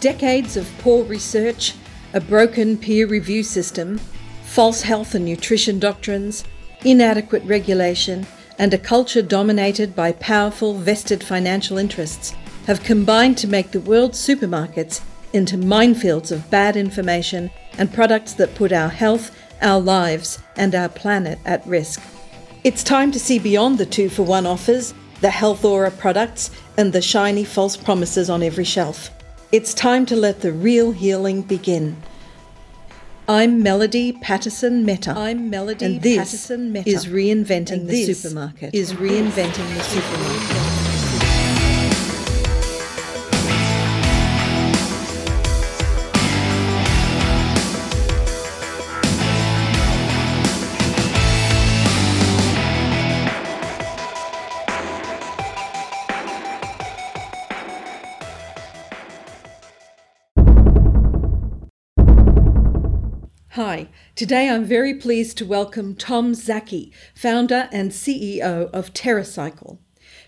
Decades of poor research, a broken peer review system, false health and nutrition doctrines, inadequate regulation, and a culture dominated by powerful vested financial interests have combined to make the world's supermarkets into minefields of bad information and products that put our health, our lives, and our planet at risk. It's time to see beyond the two for one offers, the health aura products, and the shiny false promises on every shelf. It's time to let the real healing begin. I'm Melody Patterson Mehta. I'm Melody and this Patterson is reinventing And the this supermarket. is reinventing the supermarket. Today I'm very pleased to welcome Tom Szaky, founder and CEO of TerraCycle.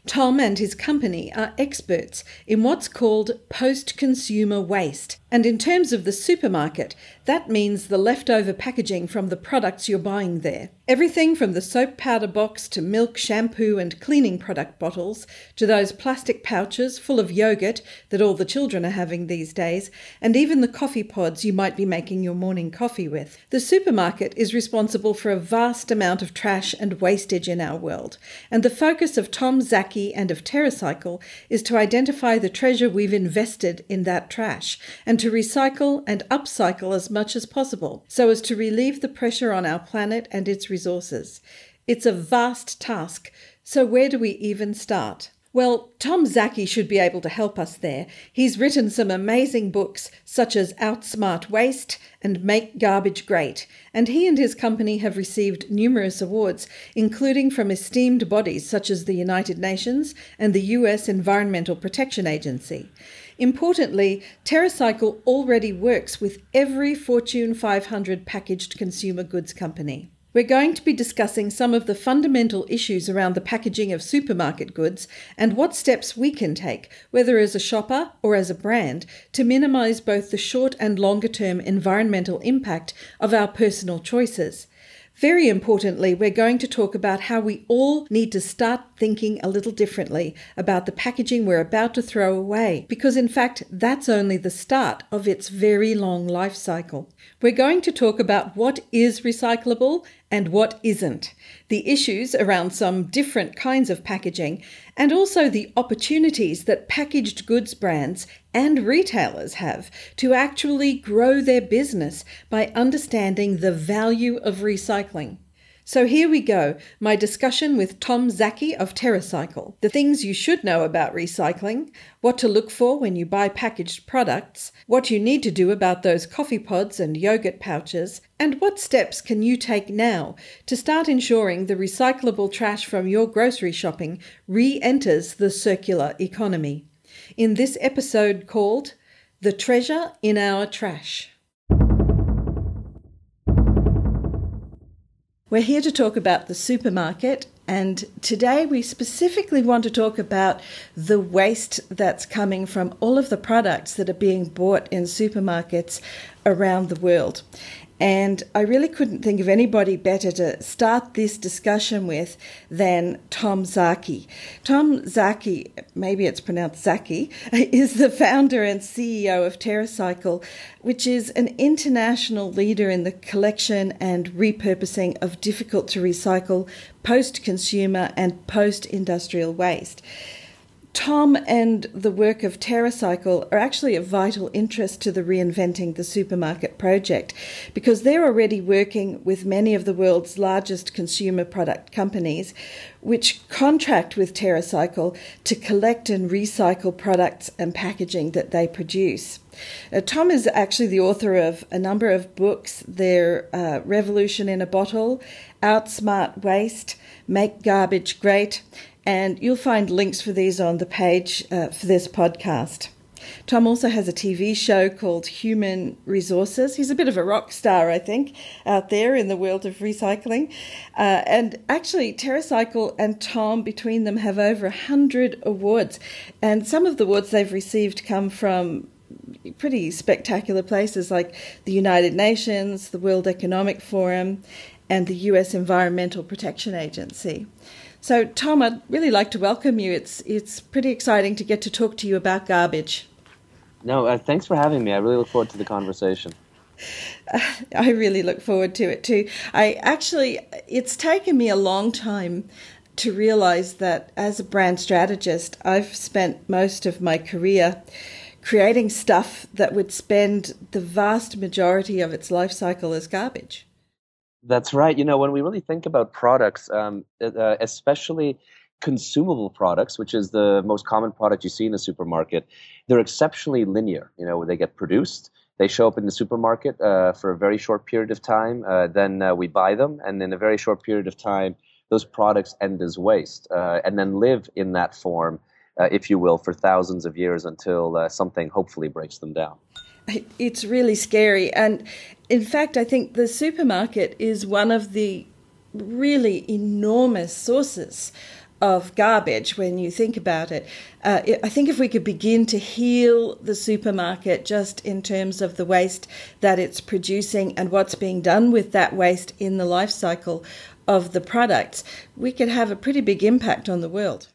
Tom and his company are experts in what's called post consumer waste. And in terms of the supermarket, that means the leftover packaging from the products you're buying there. Everything from the soap powder box to milk, shampoo, and cleaning product bottles to those plastic pouches full of yogurt that all the children are having these days, and even the coffee pods you might be making your morning coffee with. The supermarket is responsible for a vast amount of trash and wastage in our world, and the focus of Tom And of TerraCycle is to identify the treasure we've invested in that trash and to recycle and upcycle as much as possible so as to relieve the pressure on our planet and its resources. It's a vast task, so where do we even start? Well, Tom Szaky should be able to help us there. He's written some amazing books such as Outsmart Waste and Make Garbage Great, and he and his company have received numerous awards, including from esteemed bodies such as the United Nations and the US Environmental Protection Agency. Importantly, TerraCycle already works with every Fortune 500 packaged consumer goods company. We're going to be discussing some of the fundamental issues around the packaging of supermarket goods and what steps we can take, whether as a shopper or as a brand, to minimize both the short and longer term environmental impact of our personal choices. Very importantly, we're going to talk about how we all need to start thinking a little differently about the packaging we're about to throw away, because in fact, that's only the start of its very long life cycle. We're going to talk about what is recyclable and what isn't, the issues around some different kinds of packaging, and also the opportunities that packaged goods brands and retailers have to actually grow their business by understanding the value of recycling. So here we go my discussion with Tom Szaky of TerraCycle. The things you should know about recycling, what to look for when you buy packaged products, what you need to do about those coffee pods and yogurt pouches, and what steps can you take now to start ensuring the recyclable trash from your grocery shopping re enters the circular economy. In this episode called The Treasure in Our Trash. We're here to talk about the supermarket, and today we specifically want to talk about the waste that's coming from all of the products that are being bought in supermarkets around the world. And I really couldn't think of anybody better to start this discussion with than Tom Szaky. Tom Szaky, maybe it's pronounced Zaki, is the founder and CEO of TerraCycle, which is an international leader in the collection and repurposing of difficult to recycle post consumer and post industrial waste. Tom and the work of TerraCycle are actually of vital interest to the Reinventing the Supermarket project because they're already working with many of the world's largest consumer product companies, which contract with TerraCycle to collect and recycle products and packaging that they produce. Uh, Tom is actually the author of a number of books. They're uh, Revolution in a Bottle, Outsmart Waste, Make Garbage Great, and you'll find links for these on the page uh, for this podcast. Tom also has a TV show called Human Resources. He's a bit of a rock star, I think, out there in the world of recycling. Uh, and actually, TerraCycle and Tom, between them, have over 100 awards. And some of the awards they've received come from pretty spectacular places like the United Nations, the World Economic Forum, and the US Environmental Protection Agency. So, Tom, I'd really like to welcome you. It's it's pretty exciting to get to talk to you about garbage. No, uh, thanks for having me. I really look forward to the conversation. I really look forward to it too. I actually, it's taken me a long time to realize that as a brand strategist, I've spent most of my career creating stuff that would spend the vast majority of its life cycle as garbage. That's right. You know, when we really think about products, um, uh, especially consumable products, which is the most common product you see in the supermarket, they're exceptionally linear. You know, they get produced, they show up in the supermarket uh, for a very short period of time, uh, then uh, we buy them, and in a very short period of time, those products end as waste, uh, and then live in that form, uh, if you will, for thousands of years until something hopefully breaks them down. It's really scary. And in fact, I think the supermarket is one of the really enormous sources of garbage when you think about it. Uh, I think if we could begin to heal the supermarket just in terms of the waste that it's producing and what's being done with that waste in the life cycle of the products, we could have a pretty big impact on the world.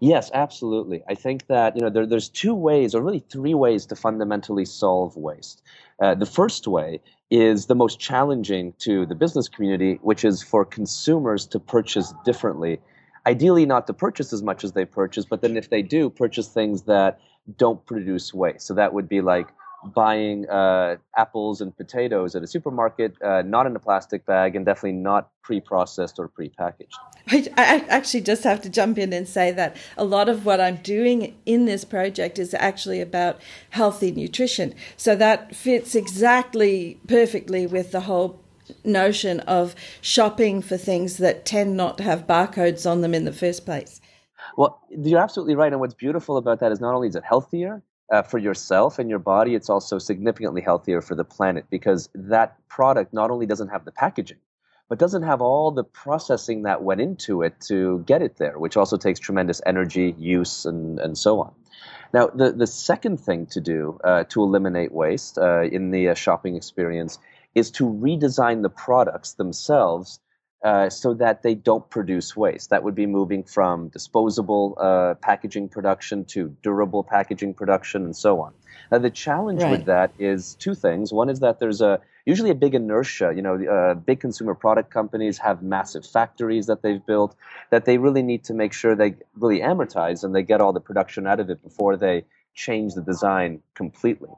Yes, absolutely. I think that you know there, there's two ways, or really three ways, to fundamentally solve waste. Uh, the first way is the most challenging to the business community, which is for consumers to purchase differently. Ideally, not to purchase as much as they purchase, but then if they do, purchase things that don't produce waste. So that would be like buying uh, apples and potatoes at a supermarket, uh, not in a plastic bag, and definitely not pre-processed or pre-packaged. I, I, actually just have to jump in and say that a lot of what I'm doing in this project is actually about healthy nutrition. So that fits exactly perfectly with the whole notion of shopping for things that tend not to have barcodes on them in the first place. Well, you're absolutely right. And what's beautiful about that is not only is it healthier, uh, for yourself and your body, it's also significantly healthier for the planet because that product not only doesn't have the packaging, but doesn't have all the processing that went into it to get it there, which also takes tremendous energy, use, and, and so on. Now, the, the second thing to do uh, to eliminate waste uh, in the uh, shopping experience is to redesign the products themselves uh, so that they don't produce waste. That would be moving from disposable uh, packaging production to durable packaging production and so on. Now, the challenge right. with that is two things. One is that there's a usually a big inertia. You know, uh, big consumer product companies have massive factories that they've built that they really need to make sure they really amortize and they get all the production out of it before they change the design completely.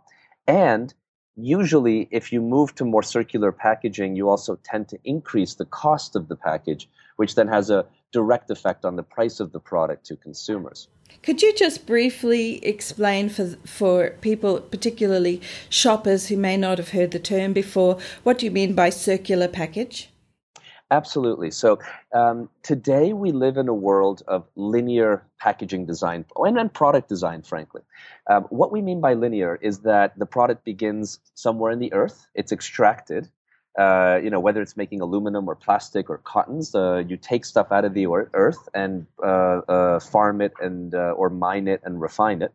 And usually if you move to more circular packaging you also tend to increase the cost of the package which then has a direct effect on the price of the product to consumers. Could you just briefly explain for for people particularly shoppers who may not have heard the term before what do you mean by circular package Absolutely. So um, today we live in a world of linear packaging design and then product design, frankly. Um, what we mean by linear is that the product begins somewhere in the earth, it's extracted. Uh, you know, whether it's making aluminum or plastic or cottons, uh, you take stuff out of the earth and uh, uh, farm it and uh, or mine it and refine it.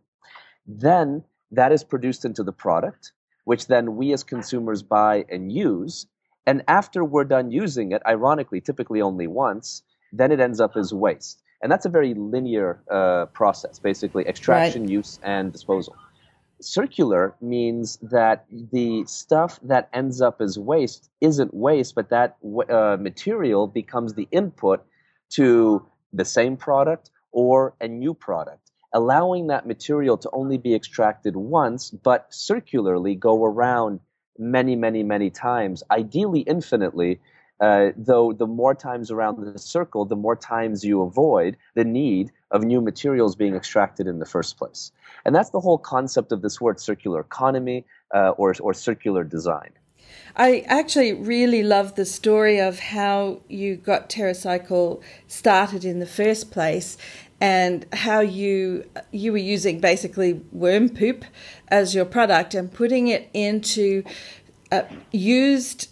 Then that is produced into the product, which then we as consumers buy and use and after we're done using it, ironically, typically only once, then it ends up as waste. And that's a very linear uh, process, basically extraction, right. use, and disposal. Circular means that the stuff that ends up as waste isn't waste, but that uh, material becomes the input to the same product or a new product, allowing that material to only be extracted once, but circularly go around many, many, many times, ideally infinitely. Uh, though the more times around the circle, the more times you avoid the need of new materials being extracted in the first place. And that's the whole concept of this word circular economy uh, or, or circular design. I actually really love the story of how you got TerraCycle started in the first place and how you you were using basically worm poop as your product and putting it into uh, used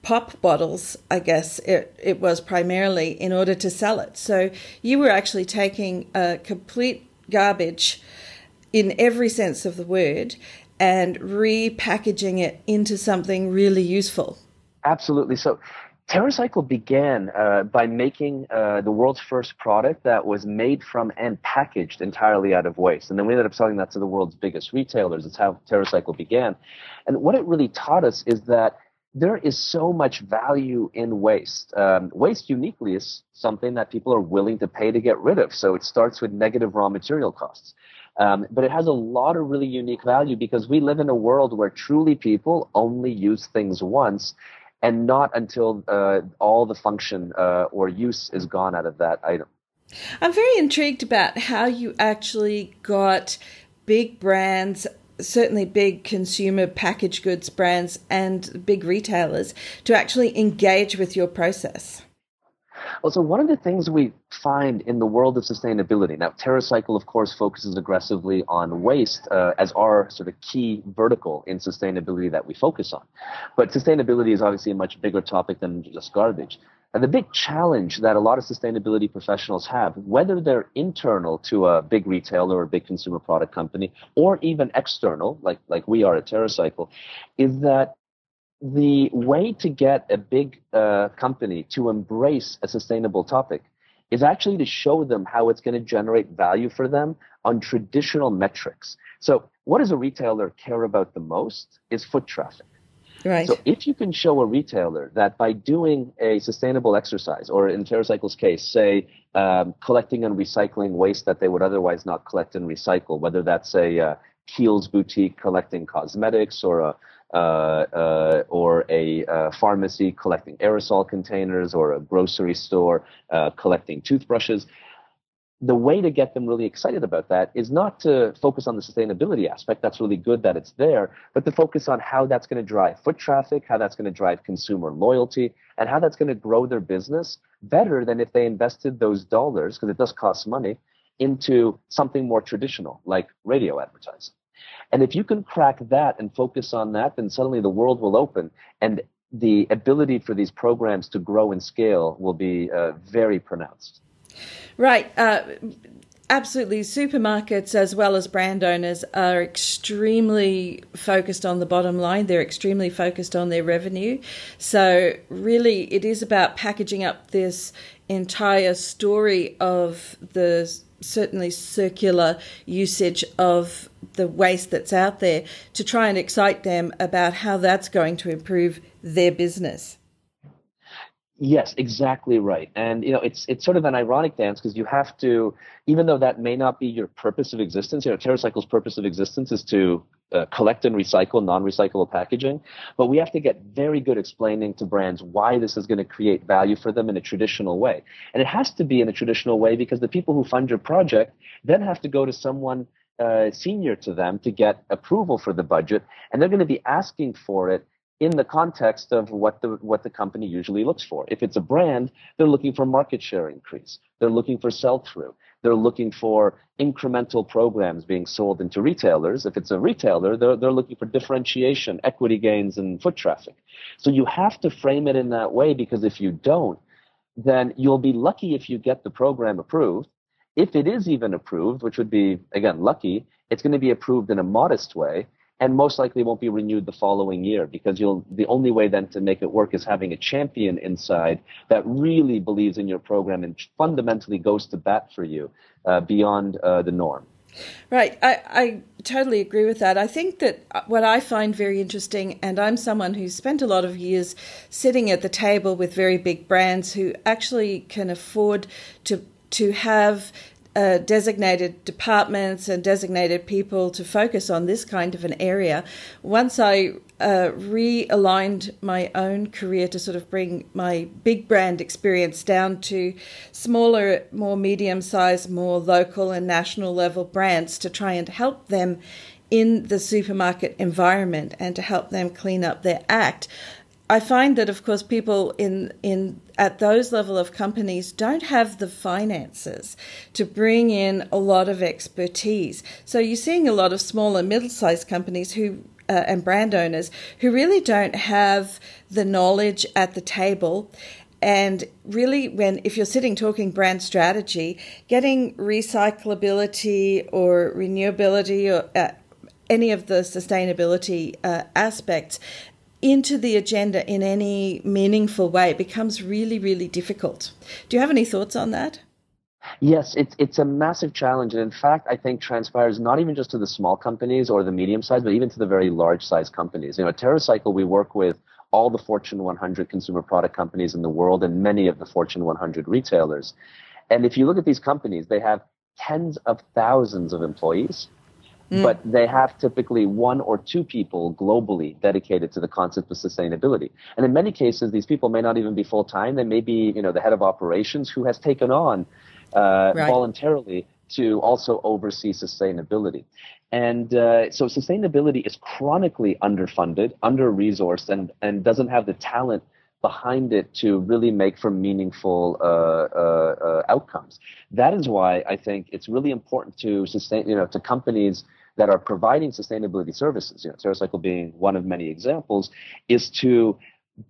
pop bottles, I guess it, it was primarily in order to sell it. So you were actually taking a complete garbage in every sense of the word and repackaging it into something really useful. Absolutely. So TerraCycle began uh, by making uh, the world's first product that was made from and packaged entirely out of waste. And then we ended up selling that to the world's biggest retailers. That's how TerraCycle began. And what it really taught us is that there is so much value in waste. Um, waste uniquely is something that people are willing to pay to get rid of. So it starts with negative raw material costs. Um, but it has a lot of really unique value because we live in a world where truly people only use things once and not until uh, all the function uh, or use is gone out of that item. I'm very intrigued about how you actually got big brands certainly big consumer packaged goods brands and big retailers to actually engage with your process? Well, so one of the things we find in the world of sustainability now, TerraCycle, of course, focuses aggressively on waste uh, as our sort of key vertical in sustainability that we focus on. But sustainability is obviously a much bigger topic than just garbage. And the big challenge that a lot of sustainability professionals have, whether they're internal to a big retailer or a big consumer product company, or even external, like, like we are at TerraCycle, is that the way to get a big uh, company to embrace a sustainable topic is actually to show them how it's going to generate value for them on traditional metrics. So, what does a retailer care about the most is foot traffic. Right. So if you can show a retailer that by doing a sustainable exercise, or in TerraCycle's case, say um, collecting and recycling waste that they would otherwise not collect and recycle, whether that's a uh, Kiehl's boutique collecting cosmetics or a or a uh, pharmacy collecting aerosol containers or a grocery store uh, collecting toothbrushes the way to get them really excited about that is not to focus on the sustainability aspect. That's really good that it's there, but to focus on how that's going to drive foot traffic, how that's going to drive consumer loyalty, and how that's going to grow their business better than if they invested those dollars, because it does cost money, into something more traditional like radio advertising. And if you can crack that and focus on that, then suddenly the world will open and the ability for these programs to grow and scale will be uh, very pronounced. Right. Uh, absolutely. Supermarkets, as well as brand owners, are extremely focused on the bottom line. They're extremely focused on their revenue. So, really, it is about packaging up this entire story of the certainly circular usage of the waste that's out there to try and excite them about how that's going to improve their business. Yes, exactly right. And you know, it's it's sort of an ironic dance because you have to, even though that may not be your purpose of existence. You know, TerraCycle's purpose of existence is to uh, collect and recycle non-recyclable packaging, but we have to get very good explaining to brands why this is going to create value for them in a traditional way. And it has to be in a traditional way because the people who fund your project then have to go to someone uh, senior to them to get approval for the budget, and they're going to be asking for it in the context of what the what the company usually looks for. If it's a brand, they're looking for market share increase. They're looking for sell through. They're looking for incremental programs being sold into retailers. If it's a retailer, they're, they're looking for differentiation, equity gains, and foot traffic. So you have to frame it in that way because if you don't, then you'll be lucky if you get the program approved. If it is even approved, which would be, again, lucky, it's going to be approved in a modest way and most likely won't be renewed the following year because you'll the only way then to make it work is having a champion inside that really believes in your program and fundamentally goes to bat for you uh, beyond uh, the norm. Right, I, I totally agree with that. I think that uh, what I find very interesting, and I'm someone who's spent a lot of years sitting at the table with very big brands who actually can afford to to have uh, designated departments and designated people to focus on this kind of an area. Once I uh, realigned my own career to sort of bring my big brand experience down to smaller, more medium sized, more local and national level brands to try and help them in the supermarket environment and to help them clean up their act. I find that, of course, people in in at those level of companies don't have the finances to bring in a lot of expertise. So you're seeing a lot of small and middle-sized companies who uh, and brand owners who really don't have the knowledge at the table and really when if you're sitting talking brand strategy getting recyclability or renewability or uh, any of the sustainability uh, aspects into the agenda in any meaningful way it becomes really, really difficult. Do you have any thoughts on that? Yes, it's it's a massive challenge, and in fact, I think transpires not even just to the small companies or the medium sized, but even to the very large size companies. You know, at TerraCycle, we work with all the Fortune 100 consumer product companies in the world and many of the Fortune 100 retailers. And if you look at these companies, they have tens of thousands of employees, mm. but they have typically one or two people globally dedicated to the concept of sustainability. And in many cases, these people may not even be full time. They may be, you know, the head of operations who has taken on uh, right. voluntarily to also oversee sustainability. And uh, so sustainability is chronically underfunded, under resourced, and, and doesn't have the talent behind it to really make for meaningful uh, uh, uh, outcomes. That is why I think it's really important to sustain, you know, to companies that are providing sustainability services, you know, TerraCycle being one of many examples, is to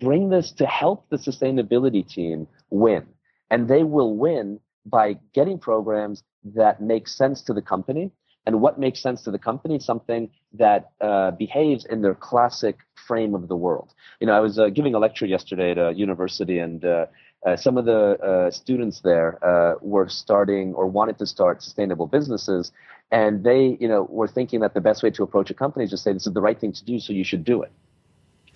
bring this to help the sustainability team win. And they will win by getting programs that make sense to the company. And what makes sense to the company? Something that uh, behaves in their classic frame of the world. You know, I was uh, giving a lecture yesterday at a university, and uh, uh some of the uh, students there uh, were starting or wanted to start sustainable businesses, and they, you know, were thinking that the best way to approach a company is to say this is the right thing to do, so you should do it.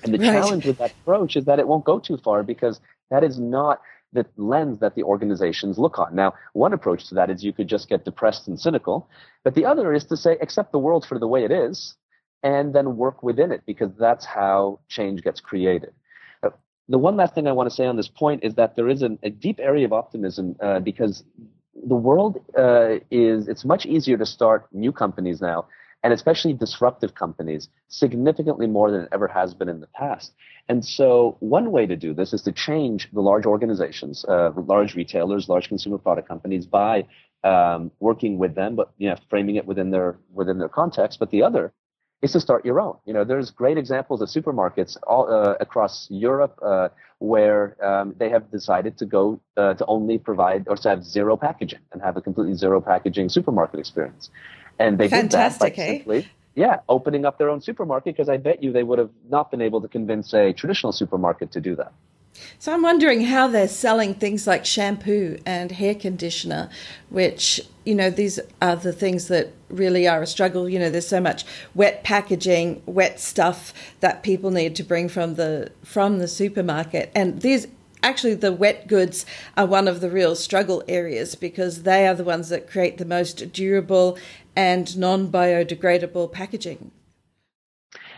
And the right. challenge with that approach is that it won't go too far because that is not the lens that the organizations look on. Now, one approach to that is you could just get depressed and cynical, but the other is to say, accept the world for the way it is, and then work within it, because that's how change gets created. Uh, the one last thing I want to say on this point is that there is an, a deep area of optimism uh, because the world uh, is, it's much easier to start new companies now and especially disruptive companies significantly more than it ever has been in the past. And so one way to do this is to change the large organizations, uh, large retailers, large consumer product companies by um, working with them, but you know, framing it within their within their context. But the other is to start your own. You know, there's great examples of supermarkets all uh, across Europe uh, where um, they have decided to go uh, to only provide or to have zero packaging and have a completely zero packaging supermarket experience. And they Fantastic, did that by eh? simply, yeah, opening up their own supermarket because I bet you they would have not been able to convince a traditional supermarket to do that. So I'm wondering how they're selling things like shampoo and hair conditioner, which, you know, these are the things that really are a struggle. You know, there's so much wet packaging, wet stuff that people need to bring from the from the supermarket. And these actually the wet goods are one of the real struggle areas because they are the ones that create the most durable and non biodegradable packaging.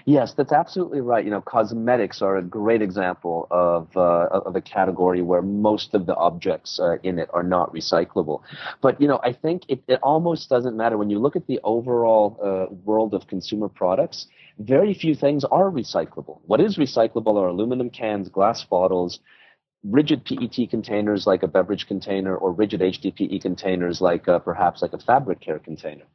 Yes, that's absolutely right. You know, cosmetics are a great example of uh, of a category where most of the objects uh, in it are not recyclable. But you know, I think it, it almost doesn't matter when you look at the overall uh, world of consumer products. Very few things are recyclable. What is recyclable are aluminum cans, glass bottles, rigid PET containers like a beverage container, or rigid HDPE containers like perhaps like a fabric care container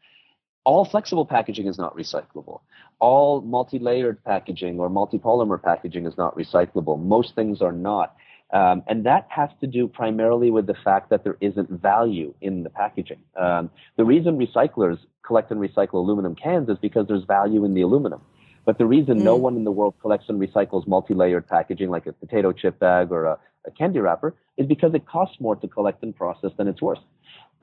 all flexible packaging is not recyclable. All multi-layered packaging or multi-polymer packaging is not recyclable. Most things are not. Um, and that has to do primarily with the fact that there isn't value in the packaging. Um, the reason recyclers collect and recycle aluminum cans is because there's value in the aluminum. But the reason mm. no one in the world collects and recycles multi-layered packaging like a potato chip bag or a, a candy wrapper is because it costs more to collect and process than it's worth.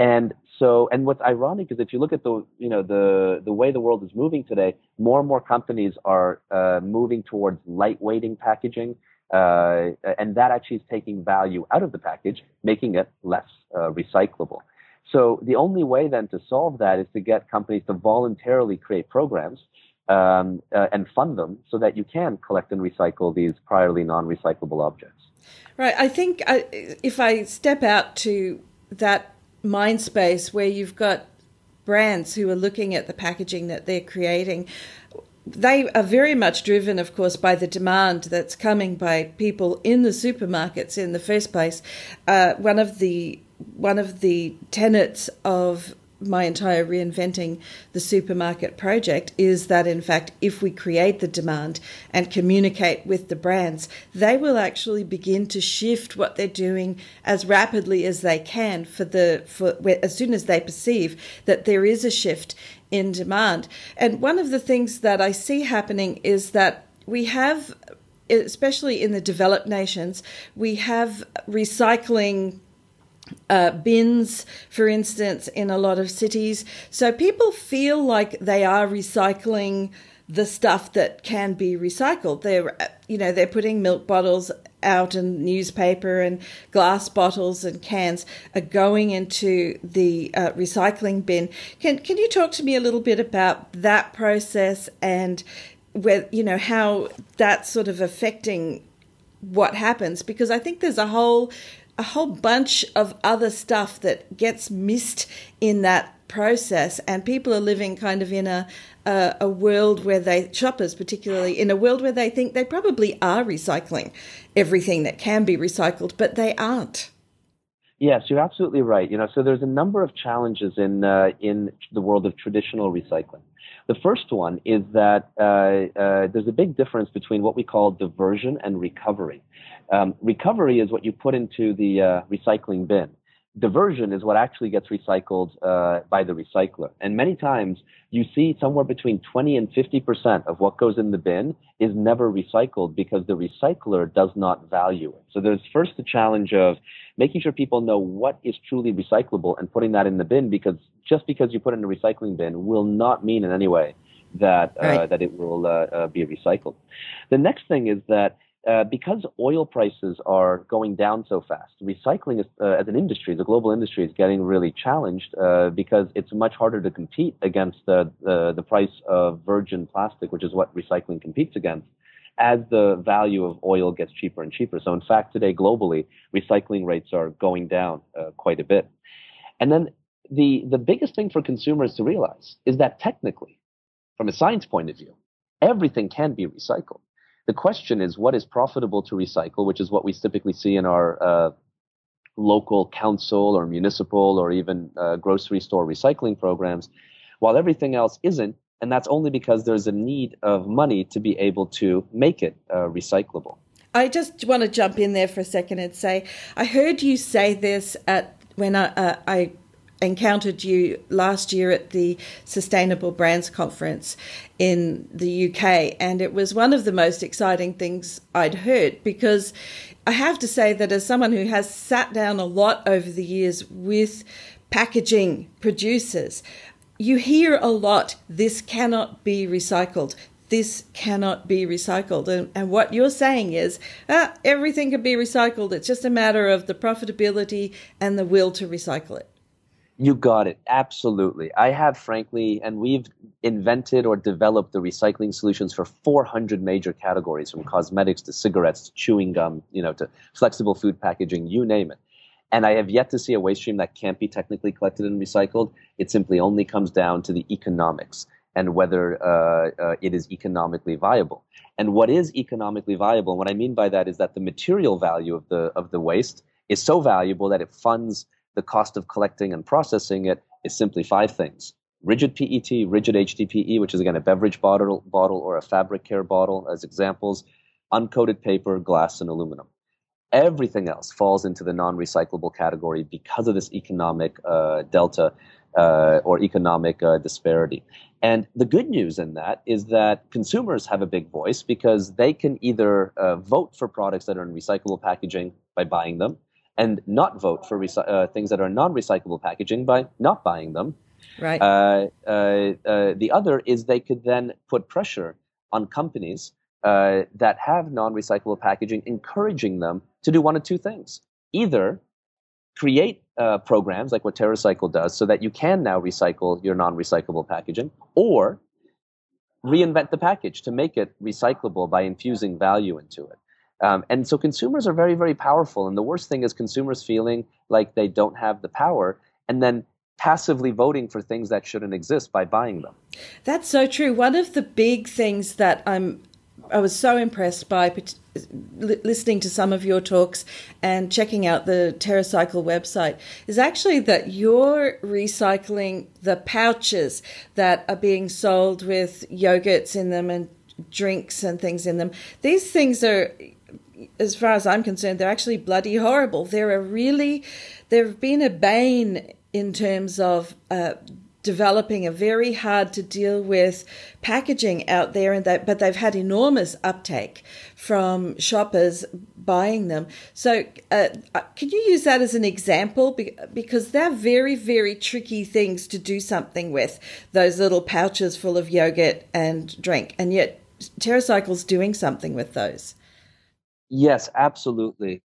And so, and what's ironic is if you look at the, you know, the the way the world is moving today, more and more companies are uh, moving towards lightweighting packaging, uh, and that actually is taking value out of the package, making it less uh, recyclable. So the only way then to solve that is to get companies to voluntarily create programs um, uh, and fund them so that you can collect and recycle these priorly non-recyclable objects. Right. I think I, if I step out to that mind space where you've got brands who are looking at the packaging that they're creating, they are very much driven, of course, by the demand that's coming by people in the supermarkets in the first place. Uh, one of the one of the tenets of my entire reinventing the supermarket project is that in fact if we create the demand and communicate with the brands they will actually begin to shift what they're doing as rapidly as they can for the for as soon as they perceive that there is a shift in demand. And one of the things that I see happening is that we have especially in the developed nations we have recycling uh, bins, for instance, in a lot of cities. So people feel like they are recycling the stuff that can be recycled. They're, you know, they're putting milk bottles out and newspaper and glass bottles and cans are going into the uh, recycling bin. Can can you talk to me a little bit about that process and where you know how that's sort of affecting what happens? Because I think there's a whole a whole bunch of other stuff that gets missed in that process and people are living kind of in a a, a world where they shoppers particularly in a world where they think they probably are recycling everything that can be recycled but they aren't Yes, you're absolutely right. You know, so there's a number of challenges in uh, in the world of traditional recycling. The first one is that uh, uh, there's a big difference between what we call diversion and recovery. Um, recovery is what you put into the uh, recycling bin. Diversion is what actually gets recycled uh, by the recycler. And many times you see somewhere between 20 and 50% of what goes in the bin is never recycled because the recycler does not value it. So there's first the challenge of making sure people know what is truly recyclable and putting that in the bin because just because you put it in a recycling bin will not mean in any way that uh, right. that it will uh, uh, be recycled. The next thing is that uh, because oil prices are going down so fast, recycling is, uh, as an industry, the global industry, is getting really challenged uh, because it's much harder to compete against the, the, the price of virgin plastic, which is what recycling competes against, as the value of oil gets cheaper and cheaper. So, in fact, today globally, recycling rates are going down uh, quite a bit. And then the the biggest thing for consumers to realize is that technically, from a science point of view, everything can be recycled the question is what is profitable to recycle, which is what we typically see in our uh, local council or municipal or even uh, grocery store recycling programs, while everything else isn't. And that's only because there's a need of money to be able to make it uh, recyclable. I just want to jump in there for a second and say, I heard you say this at when I, uh, I encountered you last year at the Sustainable Brands Conference in the UK, and it was one of the most exciting things I'd heard because I have to say that as someone who has sat down a lot over the years with packaging producers, you hear a lot this cannot be recycled. This cannot be recycled. And, and what you're saying is ah, everything can be recycled. It's just a matter of the profitability and the will to recycle it. You got it. Absolutely. I have, frankly, and we've invented or developed the recycling solutions for 400 major categories from cosmetics to cigarettes to chewing gum, you know, to flexible food packaging, you name it. And I have yet to see a waste stream that can't be technically collected and recycled. It simply only comes down to the economics and whether uh, uh, it is economically viable. And what is economically viable, and what I mean by that is that the material value of the of the waste is so valuable that it funds the cost of collecting and processing it is simply five things. Rigid PET, rigid HDPE, which is again a beverage bottle, bottle or a fabric care bottle as examples, uncoated paper, glass, and aluminum. Everything else falls into the non-recyclable category because of this economic uh, delta uh, or economic uh, disparity. And the good news in that is that consumers have a big voice because they can either uh, vote for products that are in recyclable packaging by buying them, and not vote for recy- uh, things that are non-recyclable packaging by not buying them. Right. Uh, uh, uh the other is they could then put pressure on companies uh, that have non-recyclable packaging, encouraging them to do one of two things: either create uh, programs like what TerraCycle does, so that you can now recycle your non-recyclable packaging, or reinvent the package to make it recyclable by infusing value into it. Um, and so consumers are very, very powerful. And the worst thing is consumers feeling like they don't have the power and then passively voting for things that shouldn't exist by buying them. That's so true. One of the big things that I'm I was so impressed by listening to some of your talks and checking out the TerraCycle website is actually that you're recycling the pouches that are being sold with yogurts in them and drinks and things in them. These things are as far as I'm concerned, they're actually bloody horrible. They're a really, they've been a bane in terms of uh, developing a very hard to deal with packaging out there and that but they've had enormous uptake from shoppers buying them. So uh, uh can you use that as an example? Because they're very very tricky things to do something with those little pouches full of yogurt and drink. And yet TerraCycle's doing something with those yes absolutely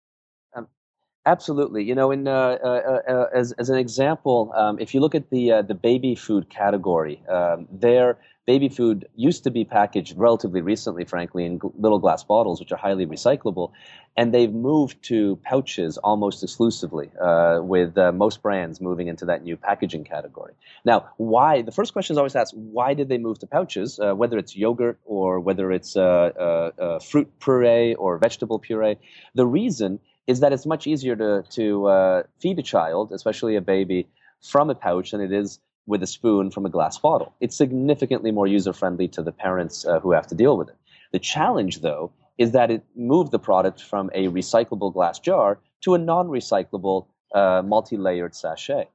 Absolutely. You know, in uh, uh, uh, as as an example, um, if you look at the uh, the baby food category, um, there baby food used to be packaged relatively recently, frankly, in little glass bottles, which are highly recyclable, and they've moved to pouches almost exclusively, uh, with uh, most brands moving into that new packaging category. Now, why? The first question is always asked: Why did they move to pouches? Uh, whether it's yogurt or whether it's uh, fruit puree or vegetable puree, the reason is that it's much easier to, to uh, feed a child, especially a baby, from a pouch than it is with a spoon from a glass bottle. It's significantly more user friendly to the parents uh, who have to deal with it. The challenge, though, is that it moved the product from a recyclable glass jar to a non recyclable uh, multi layered sachet.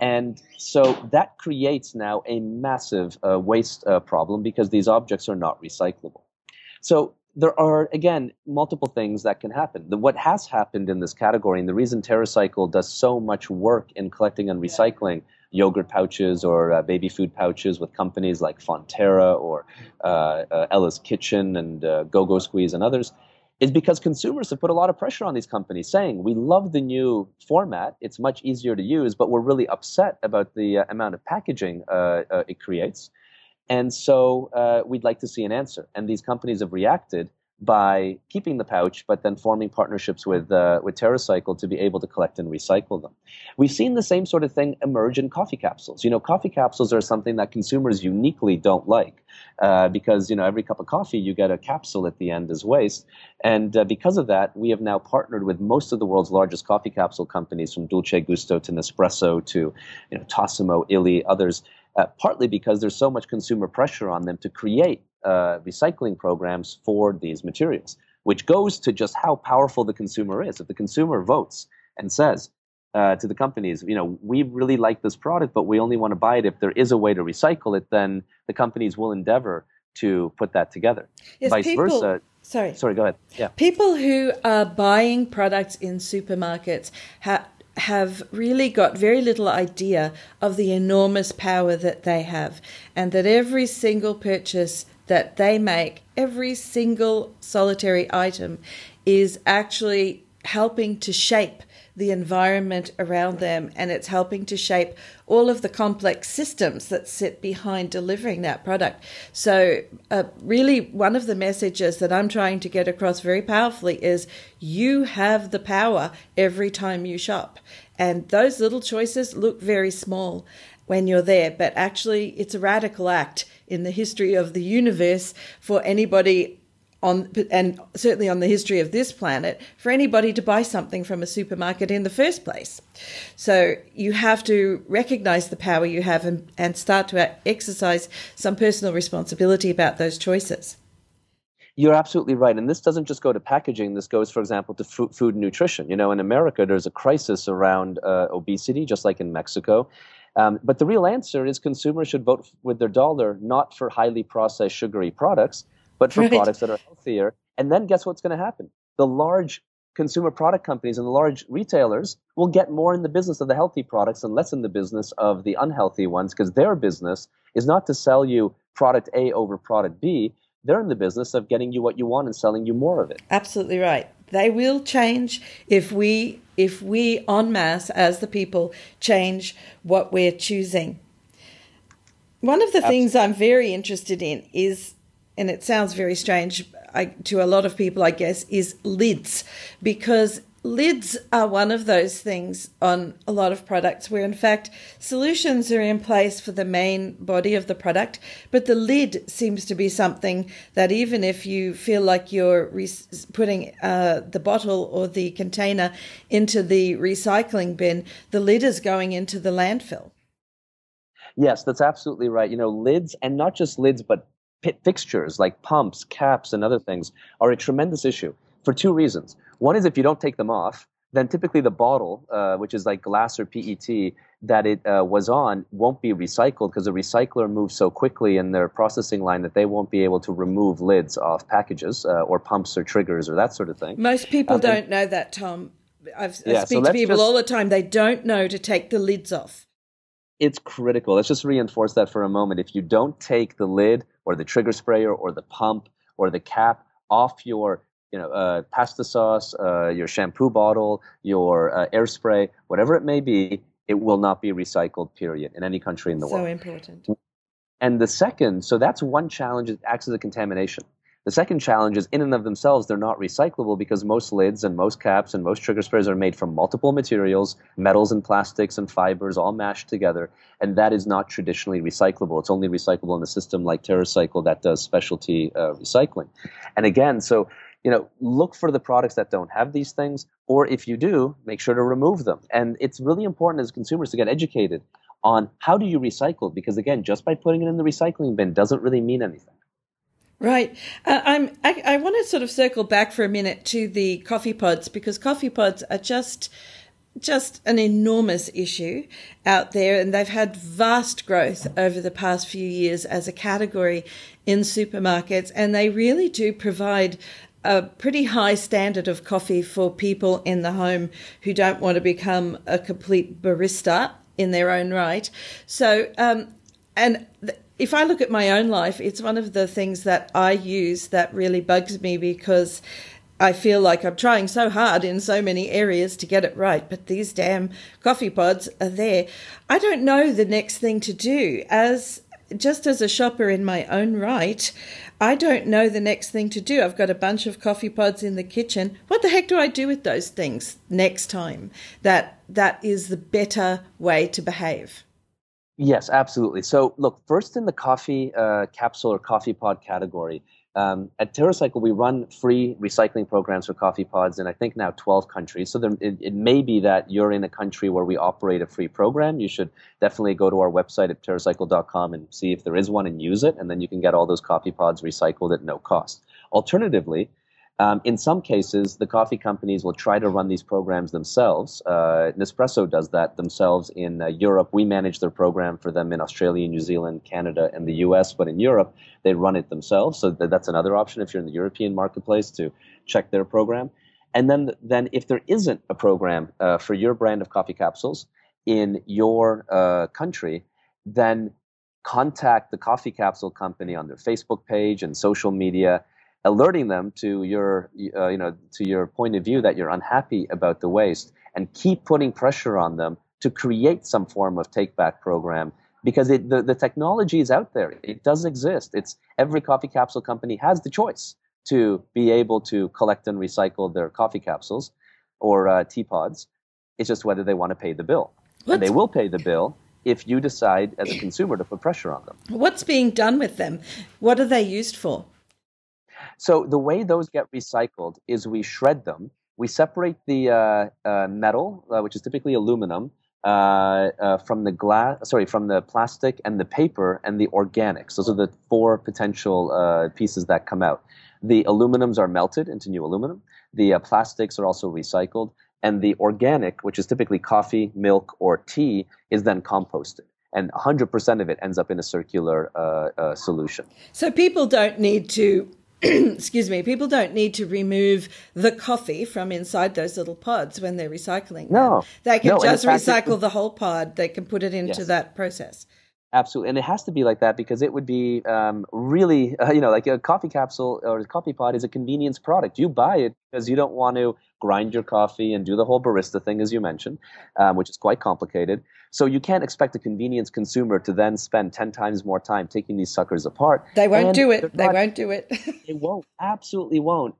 And so that creates now a massive uh, waste uh, problem because these objects are not recyclable. So there are again multiple things that can happen. The, what has happened in this category, and the reason TerraCycle does so much work in collecting and recycling yogurt pouches or uh, baby food pouches with companies like Fonterra or uh, uh, Ella's Kitchen and uh, Go Go Squeeze and others, is because consumers have put a lot of pressure on these companies, saying we love the new format, it's much easier to use, but we're really upset about the uh, amount of packaging uh, it creates. And so uh, we'd like to see an answer. And these companies have reacted by keeping the pouch, but then forming partnerships with uh, with TerraCycle to be able to collect and recycle them. We've seen the same sort of thing emerge in coffee capsules. You know, coffee capsules are something that consumers uniquely don't like uh, because you know every cup of coffee you get a capsule at the end as waste, and uh, because of that, we have now partnered with most of the world's largest coffee capsule companies, from Dolce Gusto to Nespresso to you know Tassimo, Illy, others uh, partly because there's so much consumer pressure on them to create uh, recycling programs for these materials, which goes to just how powerful the consumer is. If the consumer votes and says uh, to the companies, you know, we really like this product, but we only want to buy it if there is a way to recycle it, then the companies will endeavor to put that together. Yes, Vice people, versa. Sorry. Sorry, go ahead. Yeah. People who are buying products in supermarkets have have really got very little idea of the enormous power that they have, and that every single purchase that they make, every single solitary item, is actually helping to shape the environment around them and it's helping to shape all of the complex systems that sit behind delivering that product. So, uh, really, one of the messages that I'm trying to get across very powerfully is you have the power every time you shop. And those little choices look very small when you're there, but actually, it's a radical act in the history of the universe for anybody on and certainly on the history of this planet for anybody to buy something from a supermarket in the first place. So you have to recognize the power you have and, and start to exercise some personal responsibility about those choices. You're absolutely right. And this doesn't just go to packaging. This goes, for example, to food, food and nutrition. You know, in America, there's a crisis around uh, obesity, just like in Mexico. Um, but the real answer is consumers should vote with their dollar not for highly processed sugary products, but for right. products that are healthier. And then guess what's going to happen? The large consumer product companies and the large retailers will get more in the business of the healthy products and less in the business of the unhealthy ones because their business is not to sell you product A over product B, they're in the business of getting you what you want and selling you more of it. Absolutely right. They will change if we if we en masse as the people change what we're choosing. One of the Absolutely. things I'm very interested in is and it sounds very strange I, to a lot of people, I guess, is lids because lids are one of those things on a lot of products where, in fact, solutions are in place for the main body of the product, but the lid seems to be something that even if you feel like you're re- putting uh, the bottle or the container into the recycling bin, the lid is going into the landfill. Yes, that's absolutely right. You know, lids, and not just lids, but pit fixtures like pumps, caps, and other things are a tremendous issue for two reasons. One is if you don't take them off, then typically the bottle, uh, which is like glass or PET, that it uh, was on won't be recycled because the recycler moves so quickly in their processing line that they won't be able to remove lids off packages uh, or pumps or triggers or that sort of thing. Most people um, don't know that, Tom. I've, i speak so to people just, all the time. They don't know to take the lids off. It's critical. Let's just reinforce that for a moment. If you don't take the lid or the trigger sprayer or the pump or the cap off your you know, uh, pasta sauce, uh, your shampoo bottle, your uh, air spray, whatever it may be, it will not be recycled, period, in any country in the so world. So important. And the second, so that's one challenge, it acts as a contamination. The second challenge is in and of themselves, they're not recyclable because most lids and most caps and most trigger sprays are made from multiple materials, metals and plastics and fibers all mashed together. And that is not traditionally recyclable. It's only recyclable in a system like TerraCycle that does specialty uh, recycling. And again, so you know, look for the products that don't have these things, or if you do, make sure to remove them. And it's really important as consumers to get educated on how do you recycle, because again, just by putting it in the recycling bin doesn't really mean anything. Right. Uh, I'm. I, I want to sort of circle back for a minute to the coffee pods because coffee pods are just just an enormous issue out there, and they've had vast growth over the past few years as a category in supermarkets, and they really do provide a pretty high standard of coffee for people in the home who don't want to become a complete barista in their own right. So, um, and th- if I look at my own life, it's one of the things that I use that really bugs me because I feel like I'm trying so hard in so many areas to get it right, but these damn coffee pods are there. I don't know the next thing to do. As just as a shopper in my own right, I don't know the next thing to do. I've got a bunch of coffee pods in the kitchen. What the heck do I do with those things next time? That that is the better way to behave. Yes, absolutely. So, look, first in the coffee uh, capsule or coffee pod category, um, at TerraCycle, we run free recycling programs for coffee pods in I think now 12 countries. So there, it, it, may be that you're in a country where we operate a free program. You should definitely go to our website at terracycle.com and see if there is one and use it, and then you can get all those coffee pods recycled at no cost. Alternatively, um, in some cases, the coffee companies will try to run these programs themselves. Uh, Nespresso does that themselves in uh, Europe. We manage their program for them in Australia, New Zealand, Canada, and the US. But in Europe, they run it themselves. So th- that's another option if you're in the European marketplace to check their program. And then, then if there isn't a program uh, for your brand of coffee capsules in your uh, country, then contact the coffee capsule company on their Facebook page and social media alerting them to your uh, you know to your point of view that you're unhappy about the waste and keep putting pressure on them to create some form of take back program because it, the, the technology is out there. It does exist. It's every coffee capsule company has the choice to be able to collect and recycle their coffee capsules or uh, teapods. It's just whether they want to pay the bill. What's, and they will pay the bill if you decide as a consumer to put pressure on them. What's being done with them? What are they used for so the way those get recycled is we shred them. We separate the uh, uh, metal, uh, which is typically aluminum, uh, uh, from the glass. Sorry, from the plastic and the paper and the organics. Those are the four potential uh, pieces that come out. The aluminums are melted into new aluminum. The plastics are also recycled, and the organic, which is typically coffee, milk, or tea, is then composted and 100% of it ends up in a circular uh, uh, solution. So people don't need to excuse me, people don't need to remove the coffee from inside those little pods when they're recycling. No. Them. They can no, just recycle the whole pod. They can put it into yes. that process. Absolutely, and it has to be like that because it would be um, really, uh, you know, like a coffee capsule or a coffee pod is a convenience product. You buy it because you don't want to grind your coffee and do the whole barista thing, as you mentioned, um, which is quite complicated. So you can't expect a convenience consumer to then spend ten times more time taking these suckers apart. They won't do it. They not, won't do it. they won't. Absolutely won't.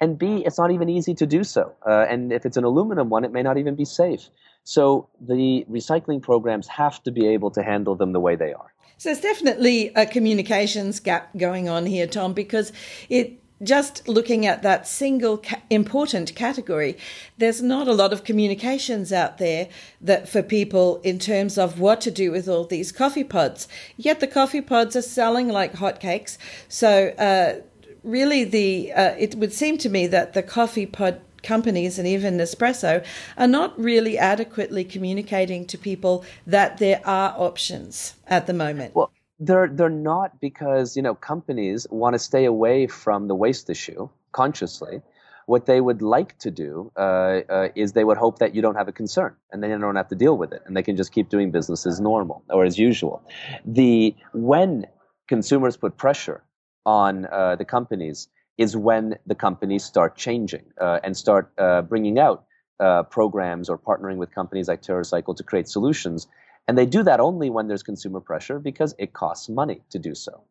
And B, it's not even easy to do so. Uh, and if it's an aluminum one, it may not even be safe. So the recycling programs have to be able to handle them the way they are. So there's definitely a communications gap going on here, Tom, because it just looking at that single ca- important category, there's not a lot of communications out there that for people in terms of what to do with all these coffee pods. Yet the coffee pods are selling like hotcakes. So uh, really, the uh, it would seem to me that the coffee pod companies and even Nespresso are not really adequately communicating to people that there are options at the moment. Well, they're they're not because you know companies want to stay away from the waste issue consciously. What they would like to do uh, uh, is they would hope that you don't have a concern, and then you don't have to deal with it, and they can just keep doing business as normal or as usual. The when consumers put pressure on uh, the companies is when the companies start changing uh, and start uh, bringing out uh, programs or partnering with companies like TerraCycle to create solutions and they do that only when there's consumer pressure because it costs money to do so.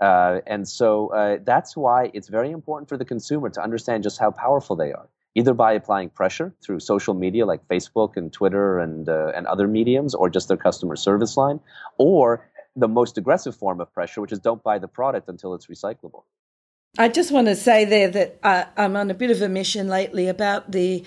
Uh, and so uh, that's why it's very important for the consumer to understand just how powerful they are, either by applying pressure through social media like Facebook and Twitter and, and other mediums, or just their customer service line, or the most aggressive form of pressure, which is don't buy the product until it's recyclable. I just want to say there that uh, I'm on a bit of a mission lately about the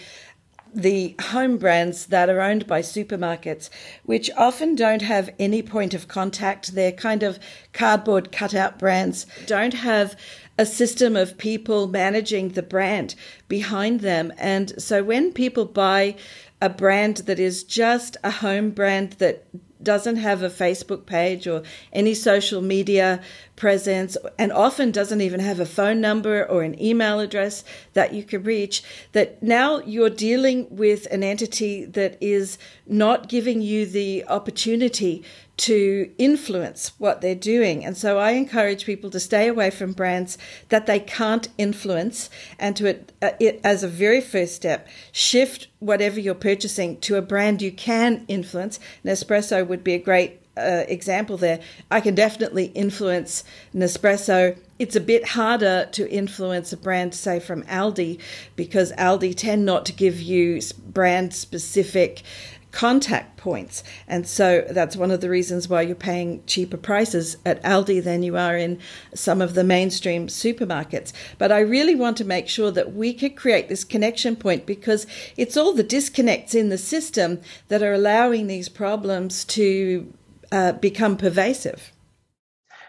the home brands that are owned by supermarkets, which often don't have any point of contact. They're kind of cardboard cutout brands, don't have a system of people managing the brand behind them. And so when people buy a brand that is just a home brand that doesn't have a Facebook page or any social media presence, and often doesn't even have a phone number or an email address that you can reach, that now you're dealing with an entity that is not giving you the opportunity to influence what they're doing. And so I encourage people to stay away from brands that they can't influence and to, uh, it, as a very first step, shift whatever you're purchasing to a brand you can influence. Nespresso would be a great uh, example there. I can definitely influence Nespresso. It's a bit harder to influence a brand, say from Aldi, because Aldi tend not to give you brand specific contact points. And so that's one of the reasons why you're paying cheaper prices at Aldi than you are in some of the mainstream supermarkets. But I really want to make sure that we could create this connection point because it's all the disconnects in the system that are allowing these problems to uh, become pervasive.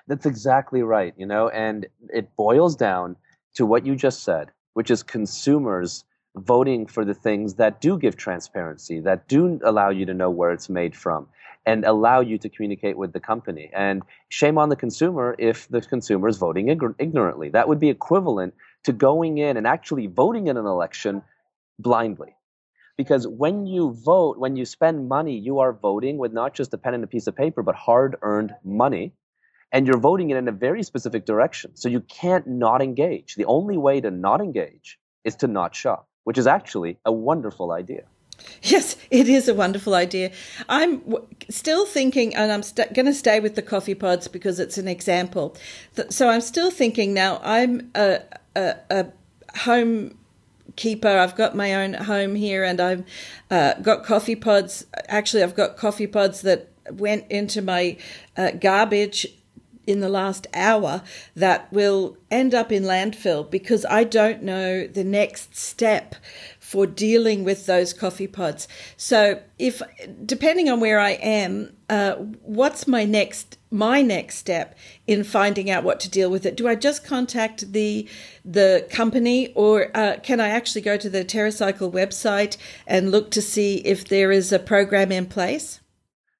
That's exactly right, you know, and it boils down to what you just said, which is consumers voting for the things that do give transparency, that do allow you to know where it's made from, and allow you to communicate with the company. And shame on the consumer if the consumer is voting ignorantly. That would be equivalent to going in and actually voting in an election blindly. Because when you vote, when you spend money, you are voting with not just a pen and a piece of paper, but hard earned money. And you're voting it in a very specific direction. So you can't not engage. The only way to not engage is to not shop which is actually a wonderful idea. Yes, it is a wonderful idea. I'm w- still thinking, and I'm st- going to stay with the coffee pods because it's an example. So I'm still thinking now. I'm a, a, a home keeper. I've got my own home here, and I've uh, got coffee pods. Actually, I've got coffee pods that went into my uh, garbage in the last hour that will end up in landfill because I don't know the next step for dealing with those coffee pods. So, if depending on where I am, uh, what's my next my next step in finding out what to deal with it? Do I just contact the the company, or uh, can I actually go to the TerraCycle website and look to see if there is a program in place?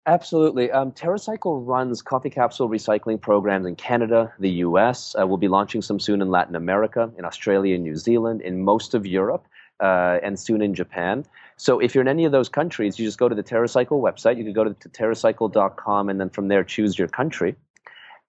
Absolutely. Um, TerraCycle runs coffee capsule recycling programs in Canada, the US. Uh, we'll be launching some soon in Latin America, in Australia, New Zealand, in most of Europe, uh, and soon in Japan. So if you're in any of those countries, you just go to the TerraCycle website. You can go to, to TerraCycle.com and then from there choose your country.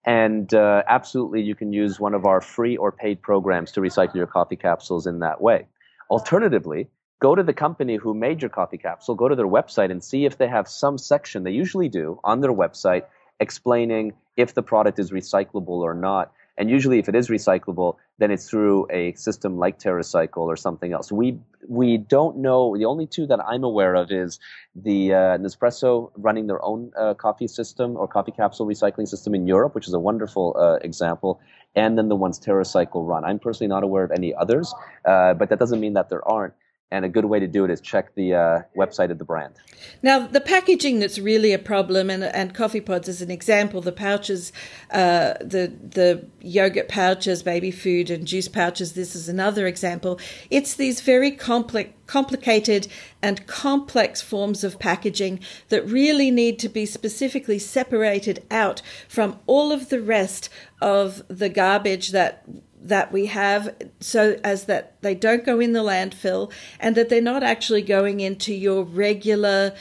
And uh, absolutely, you can use one of our free or paid programs to recycle your coffee capsules in that way. Alternatively, go to the company who made your coffee capsule, go to their website and see if they have some section, they usually do, on their website explaining if the product is recyclable or not. And usually, if it is recyclable, then it's through a system like TerraCycle or something else. We we don't know. The only two that I'm aware of is the uh, Nespresso running their own uh, coffee system or coffee capsule recycling system in Europe, which is a wonderful uh, example, and then the ones TerraCycle run. I'm personally not aware of any others, uh, but that doesn't mean that there aren't and a good way to do it is check the uh, website of the brand. Now, the packaging that's really a problem, and, and coffee pods is an example. The pouches, uh, the the yogurt pouches, baby food, and juice pouches. This is another example. It's these very complex, complicated, and complex forms of packaging that really need to be specifically separated out from all of the rest of the garbage that that we have so as that they don't go in the landfill and that they're not actually going into your regular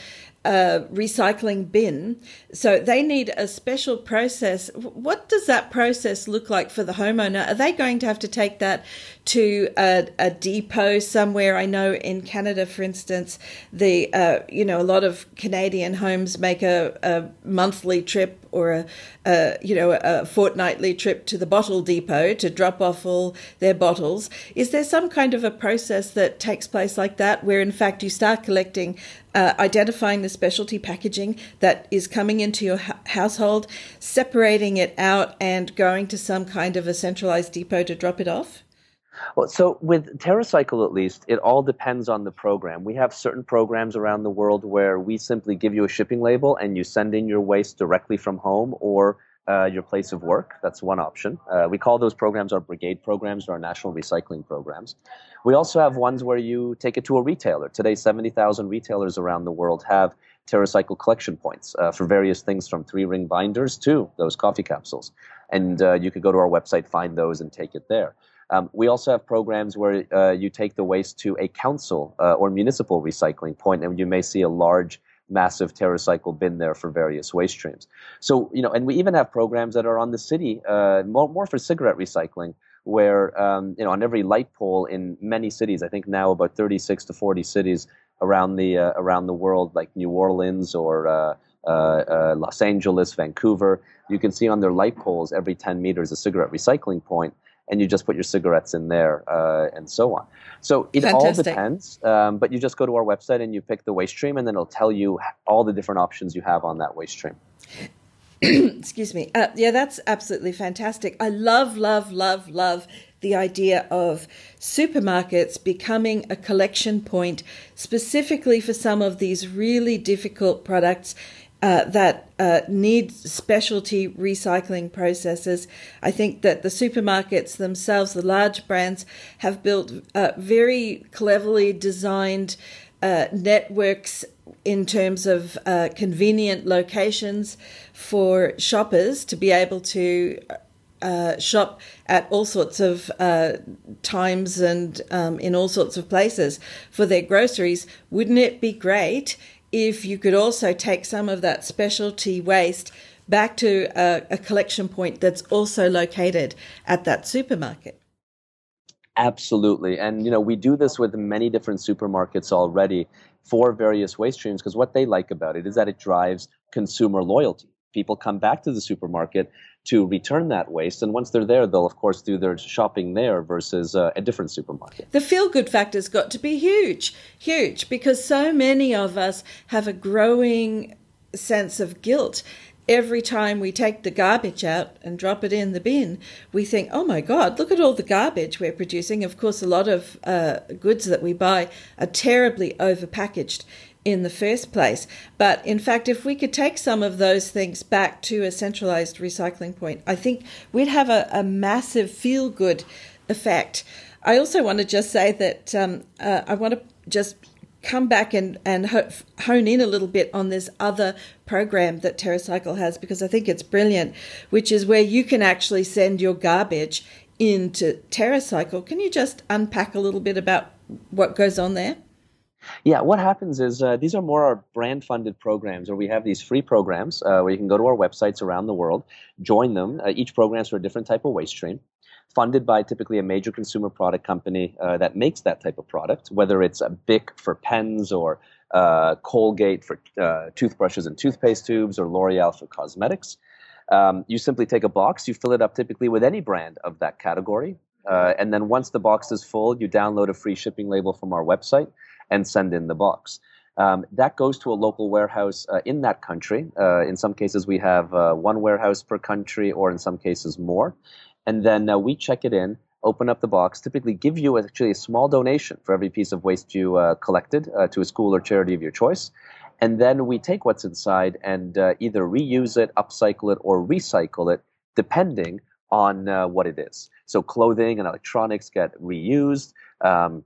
uh, recycling bin. So they need a special process. What does that process look like for the homeowner? Are they going to have to take that to a, a depot somewhere? I know in Canada, for instance, the uh, you know a lot of Canadian homes make a, a monthly trip or a, a, you know a fortnightly trip to the bottle depot to drop off all their bottles. Is there some kind of a process that takes place like that, where in fact you start collecting, uh, identifying the specialty packaging that is coming into your ha- household, separating it out, and going to some kind of a centralized depot to drop it off? Well, so with TerraCycle, at least, it all depends on the program. We have certain programs around the world where we simply give you a shipping label and you send in your waste directly from home or uh, your place of work. That's one option. Uh, we call those programs our brigade programs or our national recycling programs. We also have ones where you take it to a retailer. Today, 70,000 retailers around the world have TerraCycle collection points uh, for various things from three ring binders to those coffee capsules. And uh, you could go to our website, find those, and take it there. Um, we also have programs where uh, you take the waste to a council uh, or municipal recycling point, and you may see a large massive TerraCycle bin there for various waste streams. So, you know, and we even have programs that are on the city, uh, more, more for cigarette recycling, where, um, you know, on every light pole in many cities, I think now about 36 to 40 cities around the, uh, around the world, like New Orleans or uh, uh, uh, Los Angeles, Vancouver, you can see on their light poles every 10 meters a cigarette recycling point and you just put your cigarettes in there uh, and so on. So it Fantastic. all depends, um, but you just go to our website and you pick the waste stream, and then it'll tell you all the different options you have on that waste stream. Excuse me. Uh, yeah, that's absolutely fantastic. I love, love, love, love the idea of supermarkets becoming a collection point specifically for some of these really difficult products uh, that uh, need specialty recycling processes. I think that the supermarkets themselves, the large brands, have built uh, very cleverly designed uh, networks in terms of uh, convenient locations for shoppers to be able to. Uh, shop at all sorts of times and um, in all sorts of places for their groceries. Wouldn't it be great if you could also take some of that specialty waste back to a, a, collection point that's also located at that supermarket. Absolutely. And, you know, we do this with many different supermarkets already for various waste streams because what they like about it is that it drives consumer loyalty. People come back to the supermarket to return that waste. And once they're there, they'll, of course, do their shopping there versus uh, a different supermarket. The feel good factor's got to be huge, huge, because so many of us have a growing sense of guilt. Every time we take the garbage out and drop it in the bin, we think, oh my God, look at all the garbage we're producing. Of course, a lot of uh, goods that we buy are terribly overpackaged in the first place. But in fact, if we could take some of those things back to a centralized recycling point, I think we'd have a, a massive feel good effect. I also want to just say that um, uh, I want to just come back and, and hone in a little bit on this other program that TerraCycle has because I think it's brilliant, which is where you can actually send your garbage into TerraCycle. Can you just unpack a little bit about what goes on there? Yeah, what happens is uh, these are more our brand funded programs where we have these free programs uh, where you can go to our websites around the world, join them. Uh, each program is for a different type of waste stream, funded by typically a major consumer product company uh, that makes that type of product, whether it's a Bic for pens or uh, Colgate for uh, toothbrushes and toothpaste tubes or L'Oreal for cosmetics. Um, you simply take a box, you fill it up typically with any brand of that category, and then once the box is full, you download a free shipping label from our website and send in the box. Um, that goes to a local warehouse uh, in that country. Uh, in some cases, we have uh, one warehouse per country, or in some cases, more. And then uh, we check it in, open up the box, typically give you actually a small donation for every piece of waste you uh, collected uh, to a school or charity of your choice. And then we take what's inside and either reuse it, upcycle it, or recycle it, depending on what it is. So clothing and electronics get reused. Um,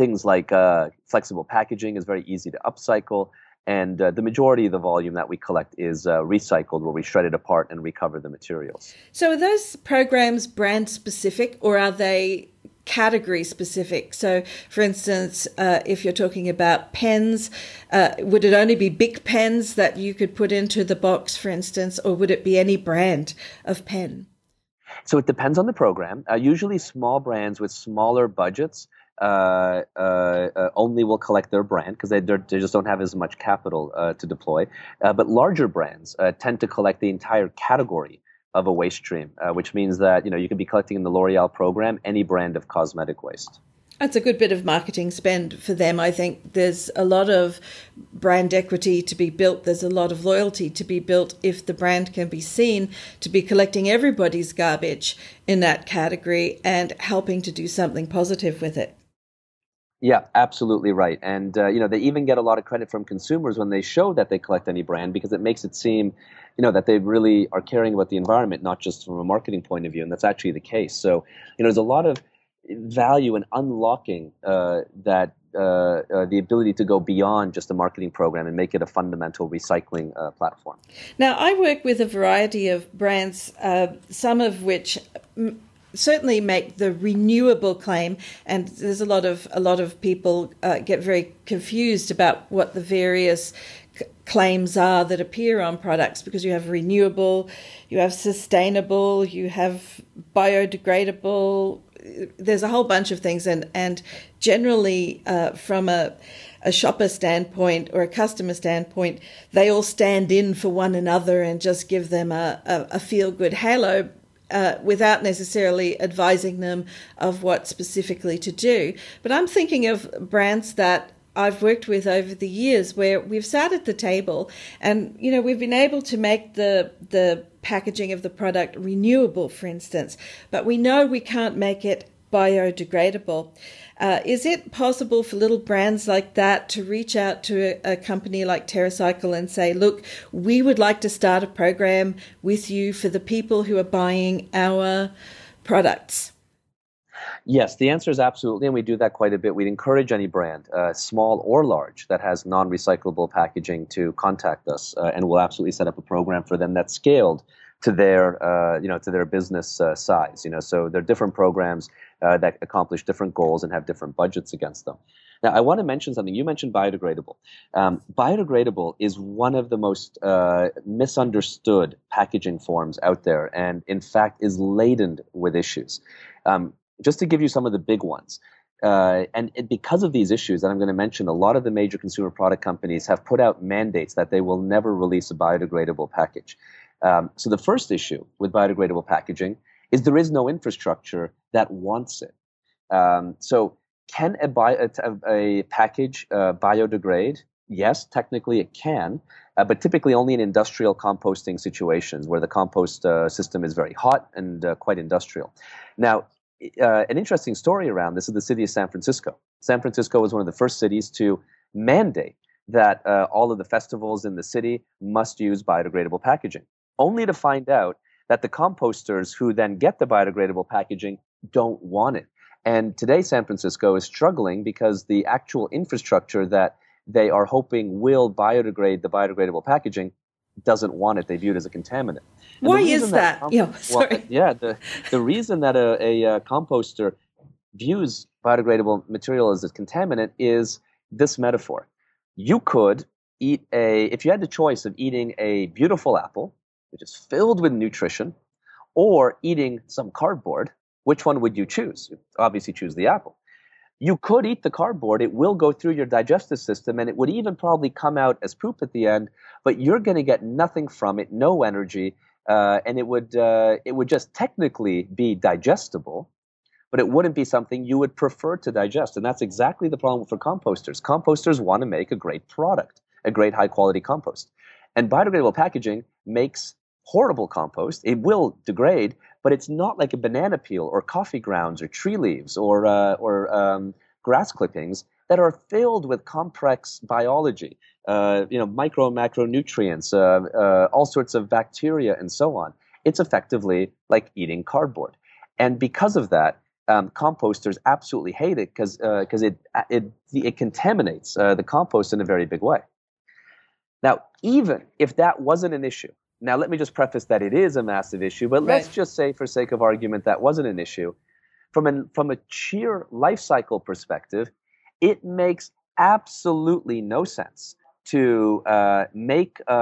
things like uh, flexible packaging is very easy to upcycle. And uh, the majority of the volume that we collect is uh, recycled, where we shred it apart and recover the materials. So, are those programs brand specific or are they category specific? So, for instance, uh, if you're talking about pens, uh, would it only be Bic pens that you could put into the box, for instance, or would it be any brand of pen? So, it depends on the program. Uh, usually, small brands with smaller budgets uh, uh, uh, only will collect their brand because they, they just don't have as much capital uh, to deploy. Uh, but larger brands uh, tend to collect the entire category of a waste stream, which means that you know you can be collecting in the L'Oreal program any brand of cosmetic waste. That's a good bit of marketing spend for them. I think there's a lot of brand equity to be built. There's a lot of loyalty to be built if the brand can be seen to be collecting everybody's garbage in that category and helping to do something positive with it. Yeah, absolutely right. And uh, you know, they even get a lot of credit from consumers when they show that they collect any brand because it makes it seem, you know, that they really are caring about the environment, not just from a marketing point of view. And that's actually the case. So, you know, there's a lot of value in unlocking uh, that uh, uh, the ability to go beyond just a marketing program and make it a fundamental recycling uh, platform. Now, I work with a variety of brands, uh, some of which certainly make the renewable claim, and there's a lot of a lot of people uh, get very confused about what the various claims are that appear on products because you have renewable, you have sustainable, you have biodegradable. There's a whole bunch of things, and and generally uh, from a a shopper standpoint or a customer standpoint, they all stand in for one another and just give them a, a, a feel good halo uh, without necessarily advising them of what specifically to do. But I'm thinking of brands that I've worked with over the years where we've sat at the table and you know we've been able to make the the packaging of the product renewable for instance but we know we can't make it biodegradable uh, is it possible for little brands like that to reach out to a, a, company like TerraCycle and say, look, we would like to start a program with you for the people who are buying our products? Yes, the answer is absolutely, and we do that quite a bit. We'd encourage any brand, uh, small or large, that has non-recyclable packaging to contact us, uh, and we'll absolutely set up a program for them that's scaled to their, uh, you know, to their business uh, size. You know, so there are different programs uh, that accomplish different goals and have different budgets against them. Now, I want to mention something. You mentioned biodegradable. Um, biodegradable is one of the most uh, misunderstood packaging forms out there, and in fact, is laden with issues. Um, just to give you some of the big ones. Uh, and it, because of these issues that I'm going to mention, a lot of the major consumer product companies have put out mandates that they will never release a biodegradable package. Um, so the first issue with biodegradable packaging is there is no infrastructure that wants it. Um, so can a, a, a package uh, biodegrade? Yes, technically it can, uh, but typically only in industrial composting situations where the compost uh, system is very hot and uh, quite industrial. Now, uh, an interesting story around this is the city of San Francisco. San Francisco was one of the first cities to mandate that uh, all of the festivals in the city must use biodegradable packaging, only to find out that the composters who then get the biodegradable packaging don't want it. And today, San Francisco is struggling because the actual infrastructure that they are hoping will biodegrade the biodegradable packaging doesn't want it. They view it as a contaminant. And Why is that? that yeah, sorry. Well, yeah, the, the reason that a, a, a composter views biodegradable material as a contaminant is this metaphor. You could eat a, if you had the choice of eating a beautiful apple which is filled with nutrition, or eating some cardboard, which one would you choose? You'd obviously choose the apple. You could eat the cardboard, it will go through your digestive system, and it would even probably come out as poop at the end, but you're going to get nothing from it, no energy, uh, and it would, uh, it would just technically be digestible, but it wouldn't be something you would prefer to digest. And that's exactly the problem for composters. Composters want to make a great product, a great high quality compost. And biodegradable packaging makes horrible compost. It will degrade, but it's not like a banana peel or coffee grounds or tree leaves or, uh, or um, grass clippings that are filled with complex biology, uh, you know, micro and macronutrients, uh, uh, all sorts of bacteria, and so on. It's effectively like eating cardboard. And because of that, um, composters absolutely hate it because because uh, it, it it contaminates uh, the compost in a very big way. Now, even if that wasn't an issue, now let me just preface that it is a massive issue, but right. let's just say, for sake of argument, that wasn't an issue. From a from a sheer life cycle perspective, it makes absolutely no sense to uh, make uh,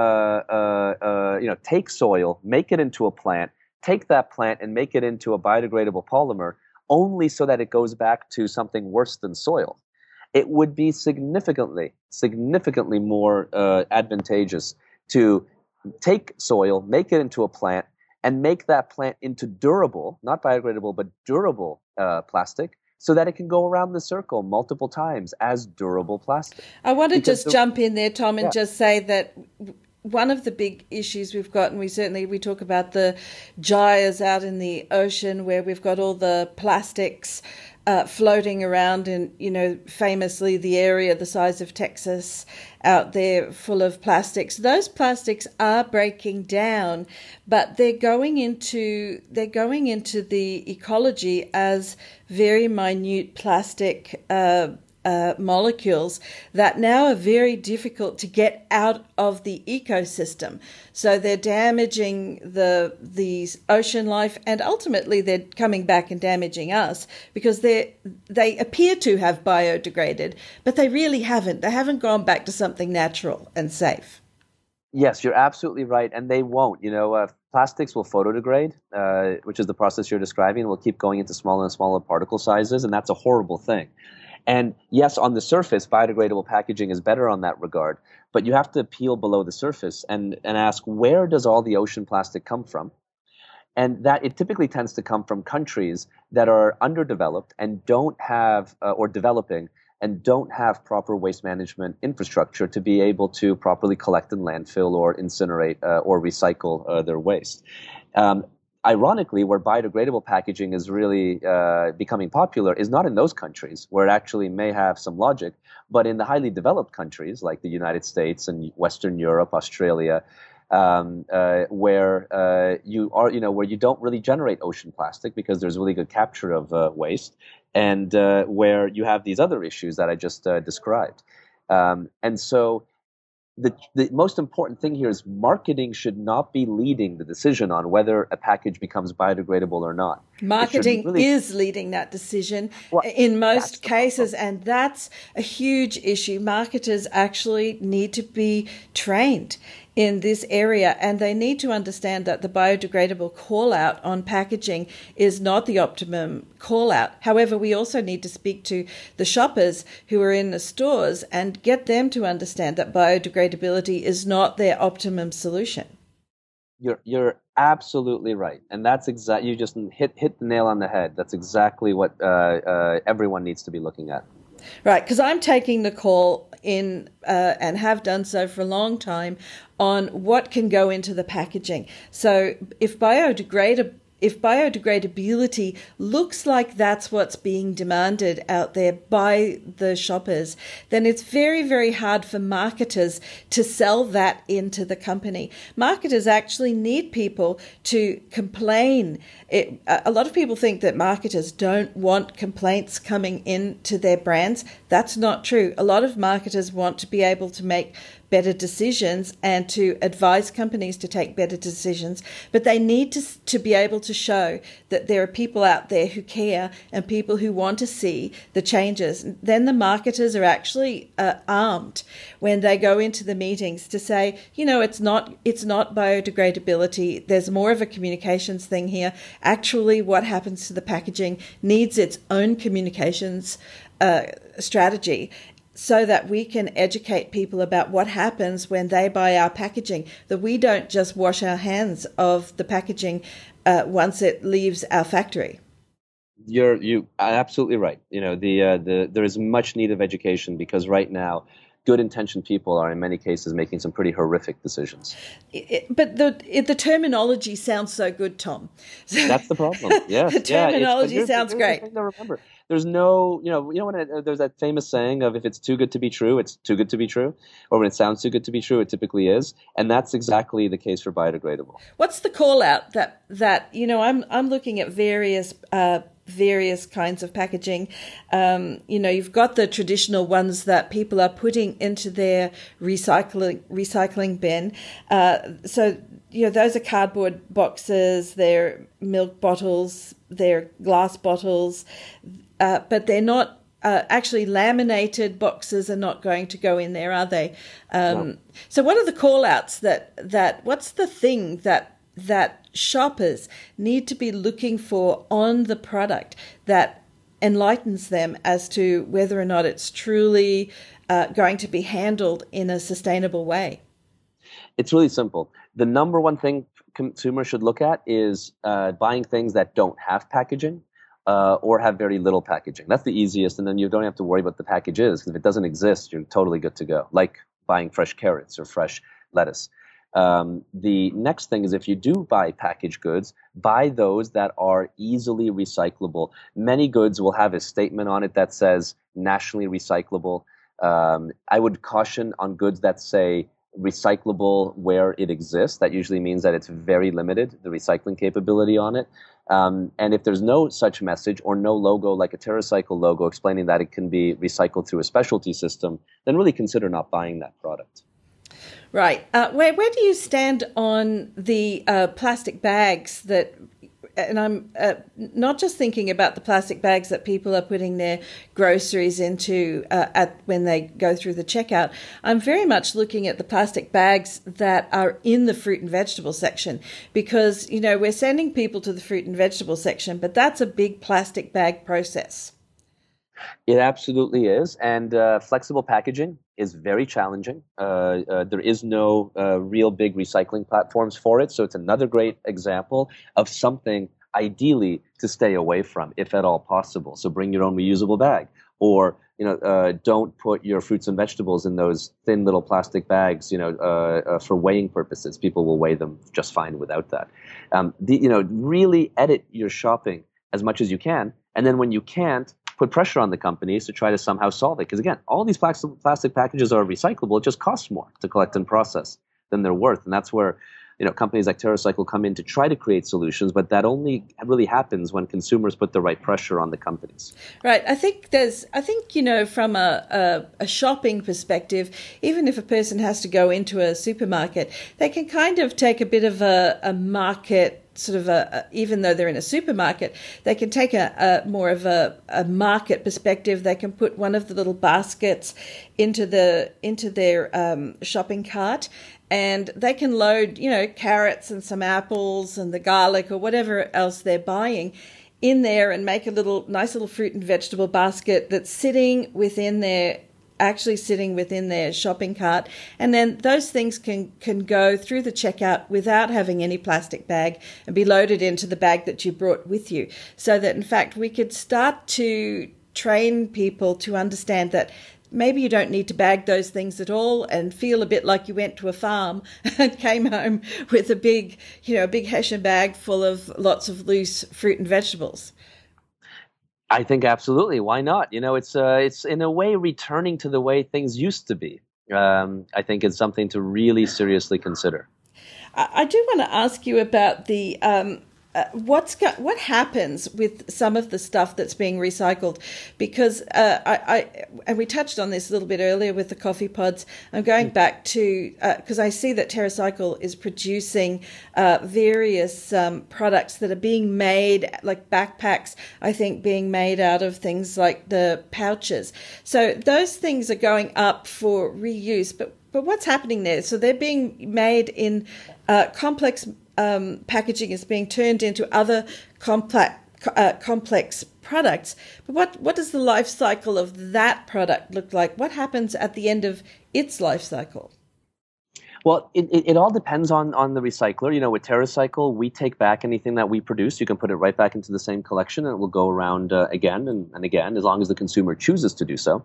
uh, uh, you know take soil, make it into a plant, take that plant and make it into a biodegradable polymer, only so that it goes back to something worse than soil. It would be significantly, significantly more uh, advantageous to take soil, make it into a plant, and make that plant into durable, not biodegradable, but durable uh, plastic so that it can go around the circle multiple times as durable plastic. I want to because just the, jump in there, Tom, and yeah. just say that one of the big issues we've got, and we certainly we talk about the gyres out in the ocean where we've got all the plastics uh, floating around in, you know, famously the area the size of Texas out there full of plastics. Those plastics are breaking down, but they're going into they're going into the ecology as very minute plastic uh, uh, molecules that now are very difficult to get out of the ecosystem. So they're damaging the the ocean life, and ultimately they're coming back and damaging us because they they appear to have biodegraded, but they really haven't. They haven't gone back to something natural and safe. Yes, you're absolutely right, and they won't. You know, uh, plastics will photodegrade, uh, which is the process you're describing, will keep going into smaller and smaller particle sizes, and that's a horrible thing. And yes, on the surface, biodegradable packaging is better on that regard, but you have to peel below the surface and, and ask where does all the ocean plastic come from? And that it typically tends to come from countries that are underdeveloped and don't have, uh, or developing, and don't have proper waste management infrastructure to be able to properly collect and landfill or incinerate uh, or recycle uh, their waste. Um, ironically, where biodegradable packaging is really uh, becoming popular is not in those countries where it actually may have some logic, but in the highly developed countries like the United States and Western Europe, Australia, um, uh, where uh, you are, you know, where you don't really generate ocean plastic because there's really good capture of uh, waste, and uh, where you have these other issues that I just uh, described. Um, and so the, the most important thing here is marketing should not be leading the decision on whether a package becomes biodegradable or not. Marketing really... is leading that decision well, in most cases, and that's a huge issue. Marketers actually need to be trained in this area, and they need to understand that the biodegradable call out on packaging is not the optimum call out. However, we also need to speak to the shoppers who are in the stores and get them to understand that biodegradability is not their optimum solution. You're you're absolutely right, and that's exactly You just hit hit the nail on the head. That's exactly what uh, uh, everyone needs to be looking at. Right, because I'm taking the call in uh, and have done so for a long time on what can go into the packaging. So if biodegradable if biodegradability looks like that's what's being demanded out there by the shoppers, then it's very, very hard for marketers to sell that into the company. Marketers actually need people to complain. It, a lot of people think that marketers don't want complaints coming into their brands. That's not true. A lot of marketers want to be able to make better decisions and to advise companies to take better decisions. But they need to, to be able to show that there are people out there who care and people who want to see the changes. Then the marketers are actually uh, armed when they go into the meetings to say, you know, it's not it's not biodegradability. There's more of a communications thing here. Actually, what happens to the packaging needs its own communications uh, strategy so that we can educate people about what happens when they buy our packaging, that we don't just wash our hands of the packaging uh, once it leaves our factory. You're you absolutely right. You know the uh, the there is much need of education because right now good intentioned people are in many cases making some pretty horrific decisions. It, but the it, the terminology sounds so good, Tom. That's the problem. Yes, the terminology yeah, sounds great. The remember, there's no, you know, you know when it, there's that famous saying of if it's too good to be true, it's too good to be true, or when it sounds too good to be true, it typically is, and that's exactly the case for biodegradable. What's the call out that that you know? I'm I'm looking at various. Uh, various kinds of packaging. Um, you know, you've got the traditional ones that people are putting into their recycling recycling bin. Uh, so you know, those are cardboard boxes. They're milk bottles. They're glass bottles, uh, but they're not. Uh, actually, laminated boxes are not going to go in there, are they? Um, no. So, what are the call outs that that? What's the thing that that shoppers need to be looking for on the product that enlightens them as to whether or not it's truly uh, going to be handled in a sustainable way? It's really simple. The number one thing consumers should look at is uh, buying things that don't have packaging. Uh, or have very little packaging. That's the easiest, and then you don't have to worry about the package is. If it doesn't exist, you're totally good to go. Like buying fresh carrots or fresh lettuce. Um, the next thing is if you do buy packaged goods, buy those that are easily recyclable. Many goods will have a statement on it that says nationally recyclable. Um, I would caution on goods that say recyclable where it exists. That usually means that it's very limited, the recycling capability on it. Um, and if there's no such message or no logo like a TerraCycle logo explaining that it can be recycled through a specialty system, then really consider not buying that product. Right. Uh, where where do you stand on the uh, plastic bags that? And I'm uh, not just thinking about the plastic bags that people are putting their groceries into uh, at when they go through the checkout. I'm very much looking at the plastic bags that are in the fruit and vegetable section because you know we're sending people to the fruit and vegetable section, but that's a big plastic bag process. It absolutely is, and uh, flexible packaging is very challenging. Uh, uh, there is no uh, real big recycling platforms for it, so it's another great example of something ideally to stay away from, if at all possible. So bring your own reusable bag, or you know, uh, don't put your fruits and vegetables in those thin little plastic bags. You know, uh, for weighing purposes, people will weigh them just fine without that. Um, the, you know, really edit your shopping as much as you can, and then when you can't, put pressure on the companies to try to somehow solve it. Because again, all these plastic, plastic packages are recyclable. It just costs more to collect and process than they're worth, and that's where you know companies like TerraCycle come in to try to create solutions. But that only really happens when consumers put the right pressure on the companies. Right. I think there's. I think you know from a, a, a shopping perspective, even if a person has to go into a supermarket, they can kind of take a bit of a, a market sort of a, a, even though they're in a supermarket, they can take a, a more of a, market perspective. They can put one of the little baskets into the into their um, shopping cart, and they can load you know carrots and some apples and the garlic or whatever else they're buying in there and make a little nice little fruit and vegetable basket that's sitting within their actually sitting within their shopping cart. And then those things can, can go through the checkout without having any plastic bag and be loaded into the bag that you brought with you. So that in fact we could start to train people to understand that maybe you don't need to bag those things at all and feel a bit like you went to a farm and came home with a big, you know, a big Hessian bag full of lots of loose fruit and vegetables. I think absolutely. Why not? You know, it's uh, it's in a way returning to the way things used to be. Um, I think it's something to really seriously consider. I do want to ask you about the um, uh, what's got, what happens with some of the stuff that's being recycled? Because uh, I, I, and we touched on this a little bit earlier with the coffee pods. I'm going mm. back to because uh, i see that terracycle is producing uh, various um, products that are being made like backpacks i think being made out of things like the pouches. So those things are going up for reuse but but what's happening there? So they're being made in uh, complex um, packaging is being turned into other complex uh, complex products. But what what does the life cycle of that product look like? What happens at the end of its life cycle? Well, it, it, it, all depends on, on the recycler. You know, with TerraCycle, we take back anything that we produce. You can put it right back into the same collection and it will go around uh, again and, and again as long as the consumer chooses to do so.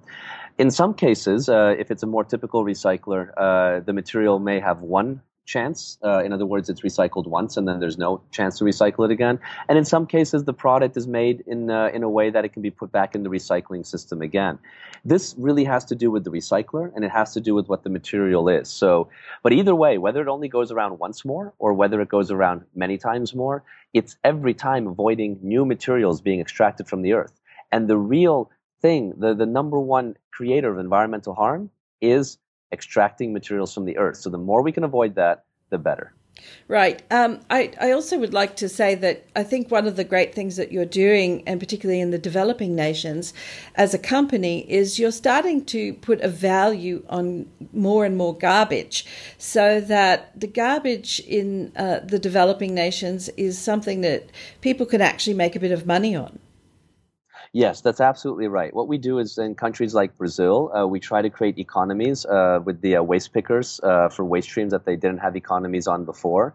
In some cases, uh, if it's a more typical recycler, uh, the material may have one chance. Uh, in other words, it's recycled once and then there's no chance to recycle it again. And in some cases, the product is made in, uh, in a way that it can be put back in the recycling system again. This really has to do with the recycler and it has to do with what the material is. So, but either way, whether it only goes around once more or whether it goes around many times more, it's every time avoiding new materials being extracted from the earth. And the real thing, the, the number one creator of environmental harm is extracting materials from the earth. So the more we can avoid that, the better. Right. Um, I, I also would like to say that I think one of the great things that you're doing, and particularly in the developing nations as a company, is you're starting to put a value on more and more garbage so that the garbage in uh, the developing nations is something that people can actually make a bit of money on. Yes, that's absolutely right. What we do is in countries like Brazil, uh, we try to create economies uh, with the uh, waste pickers uh, for waste streams that they didn't have economies on before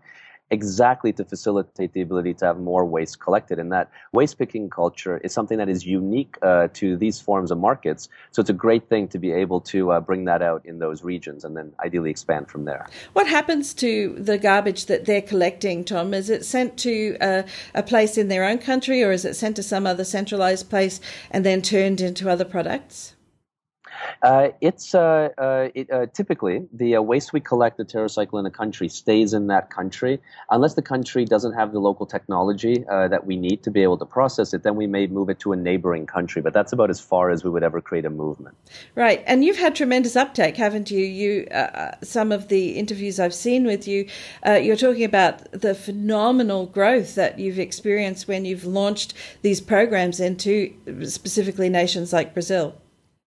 exactly to facilitate the ability to have more waste collected. And that waste picking culture is something that is unique uh, to these forms of markets. So it's a great thing to be able to uh, bring that out in those regions and then ideally expand from there. What happens to the garbage that they're collecting, Tom? Is it sent to uh, a place in their own country or is it sent to some other centralized place and then turned into other products? Uh, it's uh, uh, it, uh, typically the uh, waste we collect the TerraCycle in a country stays in that country unless the country doesn't have the local technology uh, that we need to be able to process it. Then we may move it to a neighboring country, but that's about as far as we would ever create a movement. Right, and you've had tremendous uptake, haven't you? You some of the interviews I've seen with you, you're talking about the phenomenal growth that you've experienced when you've launched these programs into specifically nations like Brazil.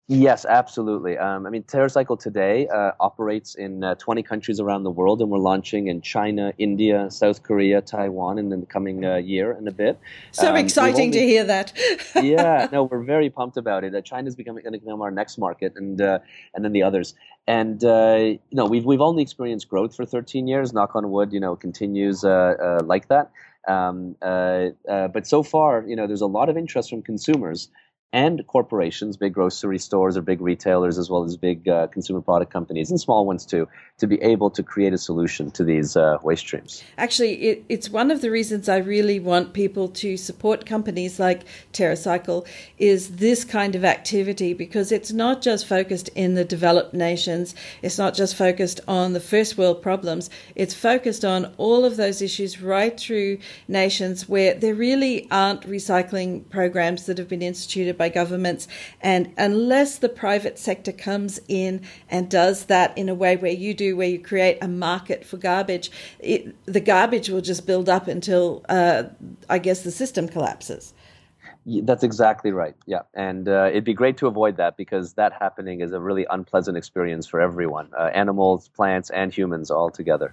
Yes, absolutely. Um, I mean, TerraCycle today uh, operates in uh, 20 countries around the world, and we're launching in China, India, South Korea, Taiwan in the coming uh, year and a bit. So um, exciting only, to hear that. yeah, no, we're very pumped about it. Uh, China's becoming going to become our next market, and uh, and then the others. And uh, you know, we've we've only experienced growth for 13 years. Knock on wood, you know, continues like that. Um, but so far, you know, there's a lot of interest from consumers and corporations, big grocery stores or big retailers, as well as big uh, consumer product companies and small ones too, to be able to create a solution to these uh, waste streams. Actually, it, it's one of the reasons I really want people to support companies like TerraCycle is this kind of activity because it's not just focused in the developed nations, it's not just focused on the first world problems, it's focused on all of those issues right through nations where there really aren't recycling programs that have been instituted by by governments. And unless the private sector comes in and does that in a way where you do, where you create a market for garbage, it, the garbage will just build up until, uh, I guess, the system collapses. That's exactly right. Yeah, and uh, it'd be great to avoid that because that happening is a really unpleasant experience for everyone, uh, animals, plants, and humans all together.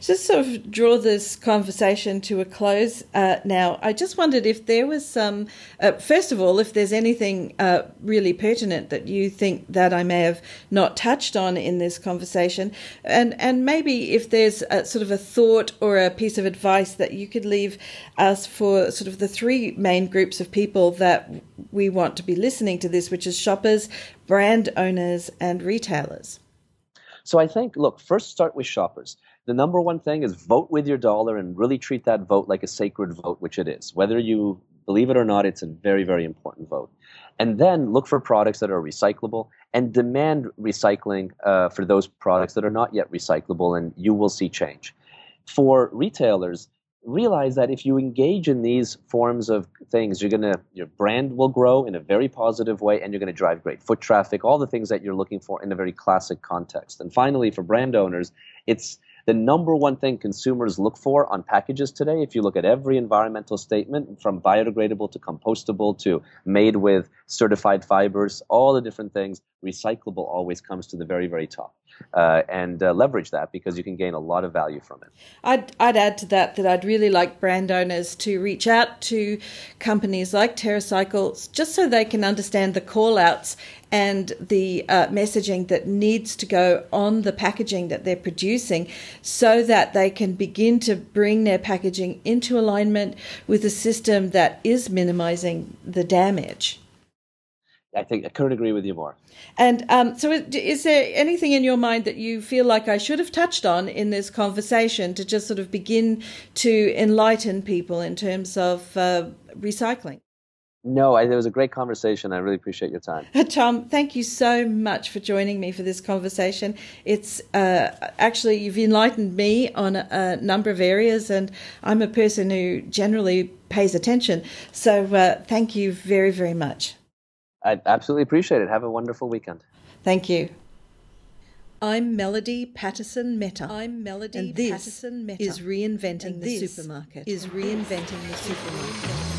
Just sort of draw this conversation to a close uh, now. I just wondered if there was some, uh, first of all, if there's anything uh, really pertinent that you think that I may have not touched on in this conversation, and and maybe if there's a, sort of a thought or a piece of advice that you could leave us for sort of the three main groups of people people that we want to be listening to this, which is shoppers, brand owners, and retailers? So I think, look, first start with shoppers. The number one thing is vote with your dollar and really treat that vote like a sacred vote, which it is. Whether you believe it or not, it's a very, very important vote. And then look for products that are recyclable and demand recycling uh, for those products that are not yet recyclable, and you will see change. For retailers, realize that if you engage in these forms of things, you're gonna your brand will grow in a very positive way, and you're gonna drive great foot traffic, all the things that you're looking for in a very classic context. And finally, for brand owners, it's the number one thing consumers look for on packages today. If you look at every environmental statement, from biodegradable to compostable to made with certified fibers, all the different things, recyclable always comes to the very, very top uh, and uh, leverage that because you can gain a lot of value from it. I'd, I'd add to that that I'd really like brand owners to reach out to companies like TerraCycle just so they can understand the call outs and the uh, messaging that needs to go on the packaging that they're producing so that they can begin to bring their packaging into alignment with a system that is minimizing the damage. I think I couldn't agree with you more. And um, so, is there anything in your mind that you feel like I should have touched on in this conversation to just sort of begin to enlighten people in terms of uh, recycling? No, I, it was a great conversation. I really appreciate your time. Tom, thank you so much for joining me for this conversation. It's uh, actually, you've enlightened me on a, a, number of areas, and I'm a person who generally pays attention. So, uh, thank you very, very much. I absolutely appreciate it. Have a wonderful weekend. Thank you. I'm Melody Patterson Mehta. I'm Melody and this Patterson Mehta. Is reinventing and the supermarket. Is reinventing the supermarket.